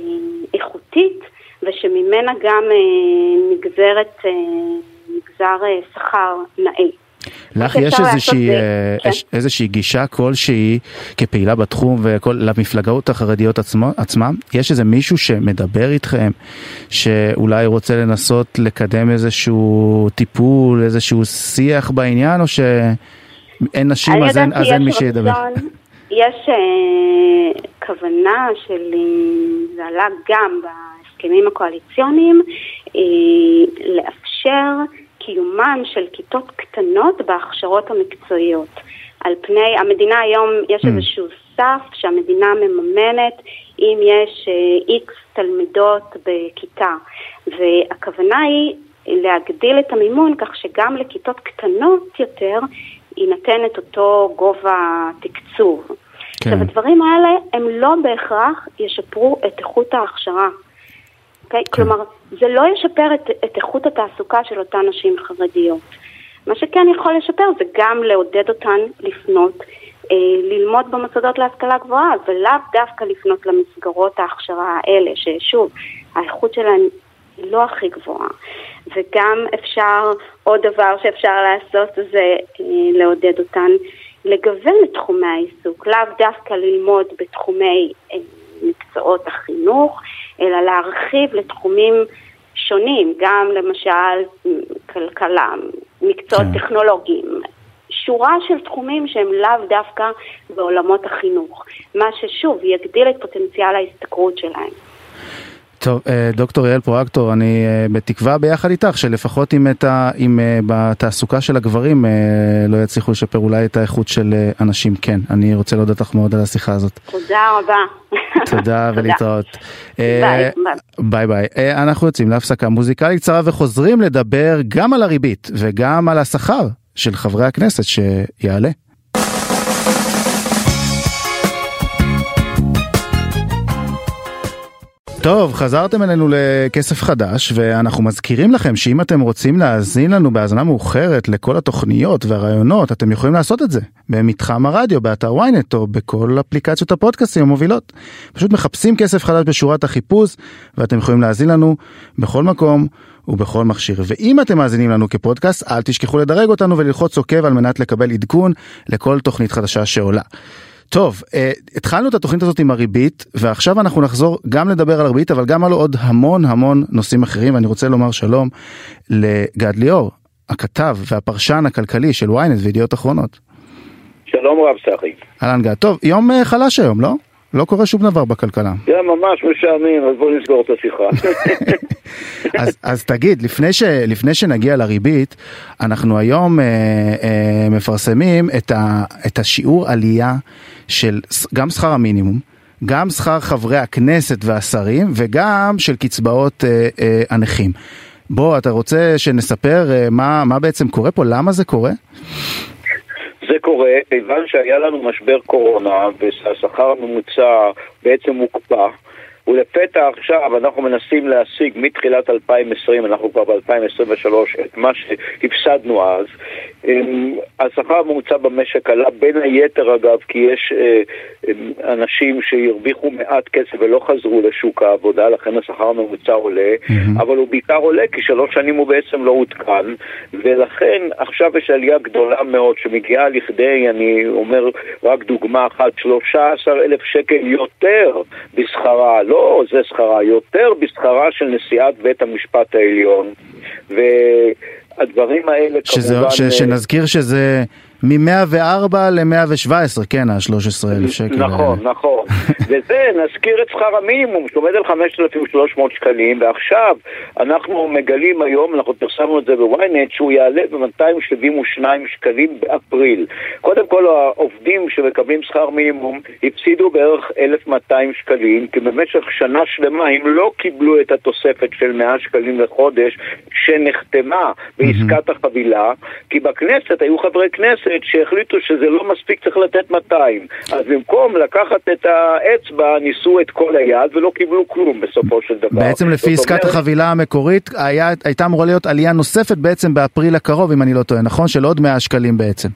איכותית ושממנה גם אה, נגזרת, אה, נגזר שכר נאה. לך יש איזושהי, כן. איזושהי גישה כלשהי כפעילה בתחום ולמפלגות החרדיות עצמם? יש איזה מישהו שמדבר איתכם, שאולי רוצה לנסות לקדם איזשהו טיפול, איזשהו שיח בעניין, או שאין נשים אז אין, אז אין מי שידבר? יש uh, כוונה של, uh, זה עלה גם בהסכמים הקואליציוניים, uh, לאפשר קיומן של כיתות קטנות בהכשרות המקצועיות. על פני, המדינה היום, יש mm. איזשהו סף שהמדינה מממנת אם יש איקס uh, תלמידות בכיתה, והכוונה היא להגדיל את המימון כך שגם לכיתות קטנות יותר יינתן את אותו גובה תקצוב. כן. עכשיו, הדברים האלה הם לא בהכרח ישפרו את איכות ההכשרה. Okay? כן. כלומר, זה לא ישפר את, את איכות התעסוקה של אותן נשים חרדיות. מה שכן יכול לשפר זה גם לעודד אותן לפנות, אה, ללמוד במוסדות להשכלה גבוהה, ולאו דווקא לפנות למסגרות ההכשרה האלה, ששוב, האיכות שלהן לא הכי גבוהה. וגם אפשר, עוד דבר שאפשר לעשות זה אה, לעודד אותן לגוון את תחומי העיסוק, לאו דווקא ללמוד בתחומי אה, מקצועות החינוך, אלא להרחיב לתחומים שונים, גם למשל כלכלה, מקצועות כן. טכנולוגיים, שורה של תחומים שהם לאו דווקא בעולמות החינוך, מה ששוב יגדיל את פוטנציאל ההשתכרות שלהם. טוב, אה, דוקטור יעל פרואקטור, אני אה, בתקווה ביחד איתך שלפחות אם, ה, אם אה, בתעסוקה של הגברים לא יצליחו לשפר אולי את האיכות של אנשים, כן. אני רוצה להודות לך מאוד על השיחה הזאת. תודה רבה. תודה ולהתראות. ביי ביי. ביי. אנחנו יוצאים להפסקה מוזיקלית קצרה וחוזרים לדבר גם על הריבית וגם על השכר של חברי הכנסת שיעלה. טוב, חזרתם אלינו לכסף חדש, ואנחנו מזכירים לכם שאם אתם רוצים להאזין לנו בהאזנה מאוחרת לכל התוכניות והרעיונות, אתם יכולים לעשות את זה במתחם הרדיו, באתר ynet או בכל אפליקציות הפודקאסטים המובילות. פשוט מחפשים כסף חדש בשורת החיפוש, ואתם יכולים להאזין לנו בכל מקום ובכל מכשיר. ואם אתם מאזינים לנו כפודקאסט, אל תשכחו לדרג אותנו וללחוץ עוקב על מנת לקבל עדכון לכל תוכנית חדשה שעולה. טוב, אה, התחלנו את התוכנית הזאת עם הריבית, ועכשיו אנחנו נחזור גם לדבר על הריבית, אבל גם על עוד המון המון נושאים אחרים, ואני רוצה לומר שלום לגד ליאור, הכתב והפרשן הכלכלי של ynet וידיעות אחרונות. שלום רב סחי. אהלן גד. טוב, יום אה, חלש היום, לא? לא קורה שום דבר בכלכלה. זה ממש משעמם, אז בוא נסגור את השיחה. אז, אז תגיד, לפני, ש, לפני שנגיע לריבית, אנחנו היום אה, אה, מפרסמים את, ה, את השיעור עלייה של גם שכר המינימום, גם שכר חברי הכנסת והשרים וגם של קצבאות אה, אה, הנכים. בוא, אתה רוצה שנספר אה, מה, מה בעצם קורה פה? למה זה קורה? זה קורה כיוון שהיה לנו משבר קורונה והשכר הממוצע בעצם הוקפא ולפתע עכשיו אנחנו מנסים להשיג מתחילת 2020, אנחנו כבר ב-2023, את מה שהפסדנו אז. אמ, השכר הממוצע במשק עלה בין היתר אגב, כי יש אה, אמ, אנשים שהרוויחו מעט כסף ולא חזרו לשוק העבודה, לכן השכר הממוצע עולה, mm-hmm. אבל הוא בעיקר עולה כי שלוש שנים הוא בעצם לא עודכן, ולכן עכשיו יש עלייה גדולה מאוד שמגיעה לכדי, אני אומר רק דוגמה אחת, 13 אלף שקל יותר בשכרה, לא זה שכרה, יותר בשכרה של נשיאת בית המשפט העליון. והדברים האלה שזה, כמובן... ש, שנזכיר שזה מ-104 ל-117, כן, ה-13,000 שקל. נכון, נכון. וזה, נזכיר את שכר המינימום, שעומד על 5,300 שקלים, ועכשיו אנחנו מגלים היום, אנחנו פרסמנו את זה בוויינט, שהוא יעלה ב-272 שקלים באפריל. קודם כל, העובדים שמקבלים שכר מינימום הפסידו בערך 1,200 שקלים, כי במשך שנה שלמה הם לא קיבלו את התוספת של 100 שקלים לחודש שנחתמה בעסקת החבילה, כי בכנסת היו חברי כנסת שהחליטו שזה לא מספיק, צריך לתת 200. אז במקום לקחת את האצבע, ניסו את כל היד ולא קיבלו כלום בסופו של דבר. בעצם לפי עסקת. החבילה המקורית, היה, הייתה אמורה להיות עלייה נוספת בעצם באפריל הקרוב, אם אני לא טועה, נכון? של עוד 100 שקלים בעצם.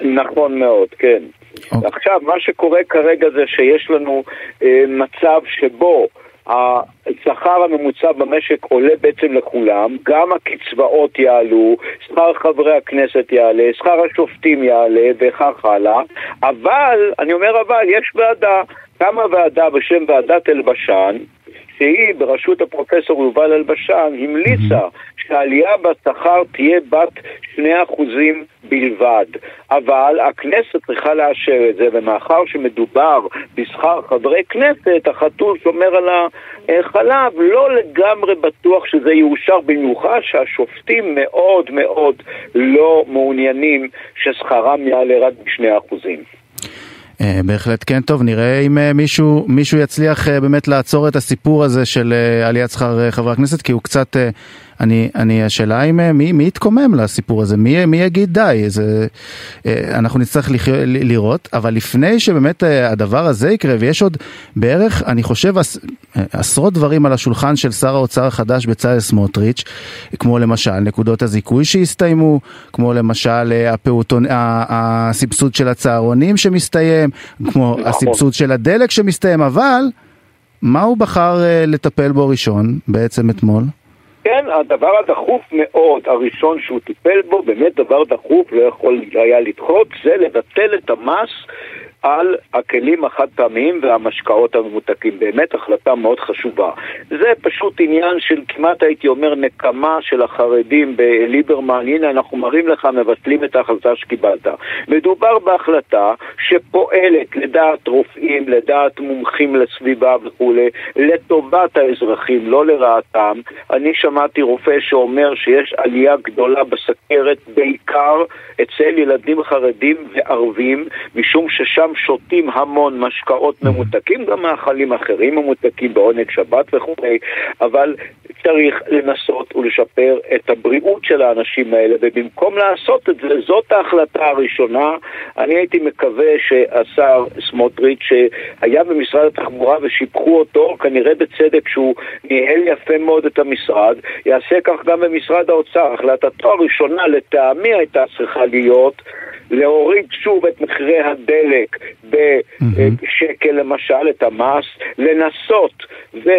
נכון מאוד, כן. Okay. אוקיי. עכשיו, מה שקורה כרגע זה שיש לנו אה, מצב שבו השכר הממוצע במשק עולה בעצם לכולם, גם הקצבאות יעלו, שכר חברי הכנסת יעלה, שכר השופטים יעלה וכך הלאה, אבל, אני אומר אבל, יש ועדה, קמה ועדה בשם ועדת אלבשן, שהיא בראשות הפרופסור יובל אלבשן המליצה שהעלייה בשכר תהיה בת 2% בלבד. אבל הכנסת צריכה לאשר את זה, ומאחר שמדובר בשכר חברי כנסת, החתול שומר על החלב, לא לגמרי בטוח שזה יאושר, במיוחד שהשופטים מאוד מאוד לא מעוניינים ששכרם יעלה רק ב-2%. אה, בהחלט כן טוב, נראה אם אה, מישהו, מישהו יצליח אה, באמת לעצור את הסיפור הזה של עליית שכר חברי הכנסת, כי הוא קצת אני, אני, השאלה היא מי, מי יתקומם לסיפור הזה, מי, מי יגיד די, זה, אה, אנחנו נצטרך לח, לראות, אבל לפני שבאמת אה, הדבר הזה יקרה, ויש עוד בערך, אני חושב, עשרות דברים על השולחן של שר האוצר החדש בצלאל סמוטריץ', כמו למשל נקודות הזיכוי שהסתיימו, כמו למשל אה, הפעוטון, הסבסוד של הצהרונים שמסתיים, כמו נכון. הסבסוד של הדלק שמסתיים, אבל מה הוא בחר לטפל בו ראשון בעצם אתמול? כן, הדבר הדחוף מאוד, הראשון שהוא טיפל בו, באמת דבר דחוף, לא יכול היה לדחות, זה לבטל את המס על הכלים החד פעמיים והמשקאות הממותקים. באמת החלטה מאוד חשובה. זה פשוט עניין של כמעט הייתי אומר נקמה של החרדים בליברמן, הנה אנחנו מראים לך, מבטלים את ההחלטה שקיבלת. מדובר בהחלטה שפועלת לדעת רופאים, לדעת מומחים לסביבה וכולי, לטובת האזרחים, לא לרעתם. אני שמעתי רופא שאומר שיש עלייה גדולה בסכרת, בעיקר אצל ילדים חרדים וערבים, משום ששם שותים המון משקאות ממותקים, גם מאכלים אחרים ממותקים בעונג שבת וכו', אבל צריך לנסות ולשפר את הבריאות של האנשים האלה, ובמקום לעשות את זה, זאת ההחלטה הראשונה. אני הייתי מקווה שהשר סמוטריץ', שהיה במשרד התחבורה ושיבחו אותו, כנראה בצדק שהוא ניהל יפה מאוד את המשרד, יעשה כך גם במשרד האוצר. החלטתו הראשונה לטעמי הייתה צריכה להיות להוריד שוב את מחירי הדלק בשקל למשל, את המס, לנסות ו...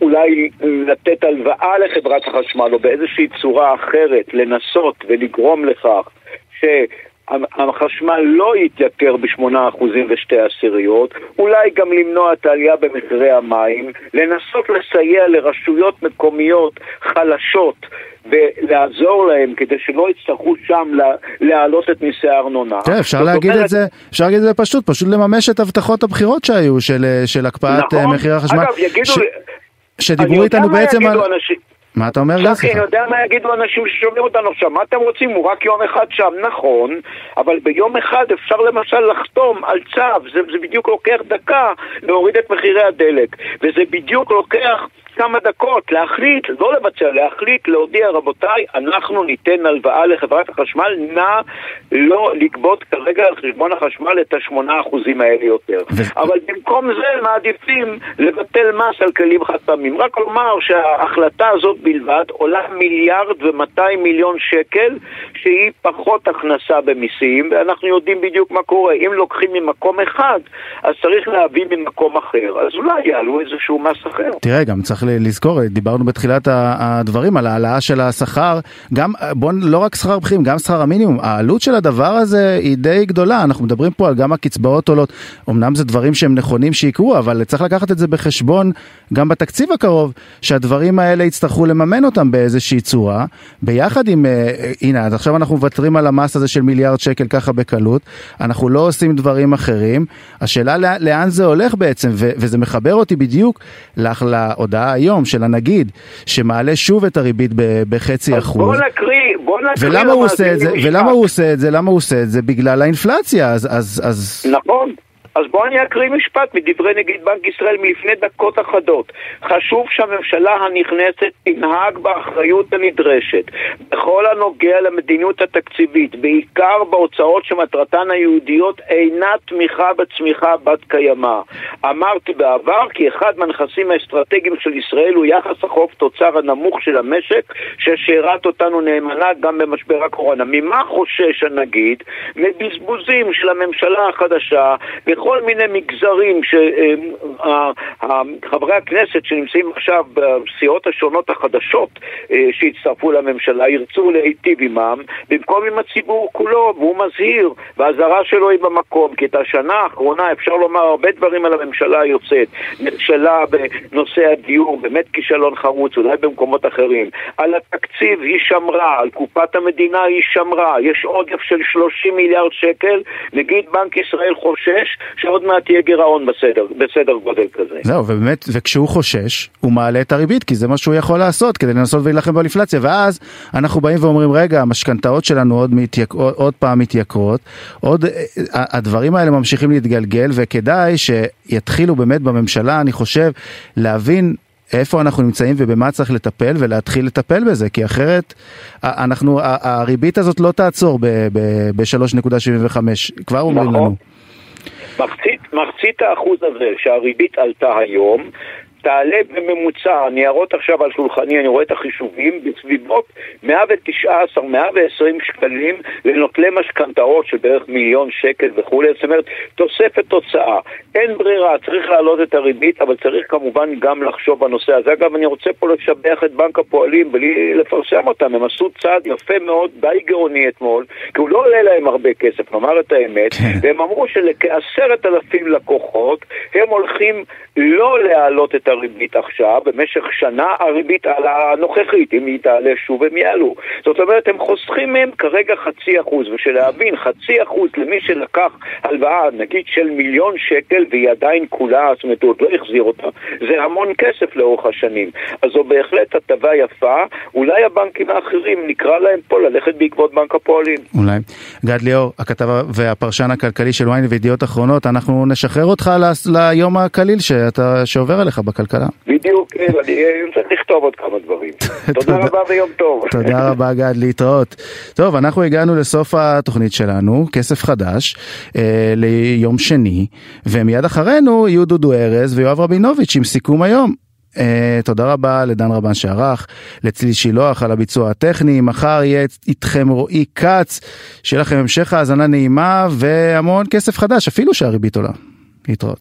אולי לתת הלוואה לחברת החשמל או באיזושהי צורה אחרת לנסות ולגרום לכך ש... החשמל לא יתייקר ב-8% ושתי עשיריות, אולי גם למנוע את העלייה במחירי המים, לנסות לסייע לרשויות מקומיות חלשות ולעזור להם כדי שלא יצטרכו שם להעלות את מיסי הארנונה. תראה, אפשר להגיד אומרת... את זה, אפשר להגיד את זה פשוט, פשוט לממש את הבטחות הבחירות שהיו של, של הקפאת נכון, מחיר החשמל. אגב, יגידו... ש... שדיברו איתנו בעצם על... אנשים... מה אתה אומר גל? אני יודע מה יגידו אנשים ששומעים אותנו עכשיו, מה אתם רוצים? הוא רק יום אחד שם, נכון, אבל ביום אחד אפשר למשל לחתום על צו, זה, זה בדיוק לוקח דקה להוריד את מחירי הדלק, וזה בדיוק לוקח כמה דקות להחליט, לא לבצע, להחליט, להודיע, רבותיי, אנחנו ניתן הלוואה לחברת החשמל, נא לא לגבות כרגע על חשבון החשמל את השמונה אחוזים האלה יותר. ו... אבל במקום זה מעדיפים לבטל מס על כלים חד פעמים. רק לומר שההחלטה הזאת בלבד עולה מיליארד ומאתיים מיליון שקל, שהיא פחות הכנסה במיסים, ואנחנו יודעים בדיוק מה קורה. אם לוקחים ממקום אחד, אז צריך להביא ממקום אחר. אז אולי יעלו איזשהו מס אחר. תראה, גם צריך לזכור, דיברנו בתחילת הדברים על העלאה של השכר, גם, בוא, לא רק שכר בכירים, גם שכר המינימום. העלות של הדבר הזה היא די גדולה, אנחנו מדברים פה על גם הקצבאות עולות, אמנם זה דברים שהם נכונים שיקרו, אבל צריך לקחת את זה בחשבון גם בתקציב הקרוב, שהדברים האלה יצטרכו לממן אותם באיזושהי צורה, ביחד עם, אה, הנה, עד עכשיו אנחנו מוותרים על המס הזה של מיליארד שקל ככה בקלות, אנחנו לא עושים דברים אחרים, השאלה לאן זה הולך בעצם, וזה מחבר אותי בדיוק להודעה היום של הנגיד, שמעלה שוב את הריבית בחצי אחוז. בוא נקריא, בוא נקריא. ולמה הוא עושה את זה? ולמה הוא עושה את זה? למה הוא עושה את זה? בגלל האינפלציה, אז... אז, אז... נכון. אז בואו אני אקריא משפט מדברי נגיד בנק ישראל מלפני דקות אחדות. חשוב שהממשלה הנכנסת תנהג באחריות הנדרשת בכל הנוגע למדיניות התקציבית, בעיקר בהוצאות שמטרתן היהודיות אינה תמיכה בצמיחה בת קיימא. אמרתי בעבר כי אחד מהנכסים האסטרטגיים של ישראל הוא יחס החוב תוצר הנמוך של המשק, ששירת אותנו נאמנה גם במשבר הקורונה. ממה חושש הנגיד? מבזבוזים של הממשלה החדשה בכל מיני מגזרים שחברי הכנסת שנמצאים עכשיו בסיעות השונות החדשות אה, שהצטרפו לממשלה ירצו להיטיב עמם במקום עם הציבור כולו, והוא מזהיר, והאזהרה שלו היא במקום, כי את השנה האחרונה אפשר לומר הרבה דברים על הממשלה היוצאת. נכשלה בנושא הדיור, באמת כישלון חרוץ, אולי במקומות אחרים. על התקציב היא שמרה, על קופת המדינה היא שמרה, יש עודף של 30 מיליארד שקל, נגיד בנק ישראל חושש שעוד מעט יהיה גירעון בסדר, בסדר גודל כזה. זהו, ובאמת, וכשהוא חושש, הוא מעלה את הריבית, כי זה מה שהוא יכול לעשות כדי לנסות ולהילחם באינפלציה, ואז אנחנו באים ואומרים, רגע, המשכנתאות שלנו עוד, מתיק... עוד פעם מתייקרות, עוד, הדברים האלה ממשיכים להתגלגל, וכדאי שיתחילו באמת בממשלה, אני חושב, להבין איפה אנחנו נמצאים ובמה צריך לטפל ולהתחיל לטפל בזה, כי אחרת אנחנו, הריבית הזאת לא תעצור ב-3.75, כבר אומרים נכון. לנו. מחצית, מחצית האחוז הזה שהריבית עלתה היום תעלה בממוצע, הניירות עכשיו על שולחני, אני רואה את החישובים, בסביבות 119-120 שקלים לנוטלי משכנתאות של בערך מיליון שקל וכולי, זאת אומרת, תוספת תוצאה. אין ברירה, צריך להעלות את הריבית, אבל צריך כמובן גם לחשוב בנושא הזה. אגב, אני רוצה פה לשבח את בנק הפועלים בלי לפרסם אותם, הם עשו צעד יפה מאוד, די גאוני אתמול, כי הוא לא עולה להם הרבה כסף, נאמר את האמת, כן. והם אמרו שלכעשרת אלפים לקוחות, הם הולכים לא להעלות את הריבית עכשיו, במשך שנה הריבית על הנוכחית, אם היא תעלה שוב הם יעלו. זאת אומרת, הם חוסכים מהם כרגע חצי אחוז, ושלהבין, חצי אחוז למי שלקח הלוואה, נגיד של מיליון שקל, והיא עדיין כולה, זאת אומרת, הוא עוד לא החזיר אותה, זה המון כסף לאורך השנים. אז זו בהחלט הטבה יפה, אולי הבנקים האחרים, נקרא להם פה ללכת בעקבות בנק הפועלים. אולי. גד ליאור, הכתב והפרשן הכלכלי של ynet וידיעות אחרונות, אנחנו נשחרר אותך ליום הקליל שאתה, שעובר עליך בכלכלה. בדיוק, כן, אני צריך לכתוב עוד כמה דברים. תודה רבה ויום טוב. תודה רבה גד, להתראות. טוב, אנחנו הגענו לסוף התוכנית שלנו, כסף חדש, אה, ליום שני, ומיד אחרינו יהיו דודו ארז ויואב רבינוביץ' עם סיכום היום. Uh, תודה רבה לדן רבן שערך, לצלי שילוח על הביצוע הטכני, מחר יהיה איתכם רועי כץ, שיהיה לכם המשך האזנה נעימה והמון כסף חדש, אפילו שהריבית עולה. להתראות.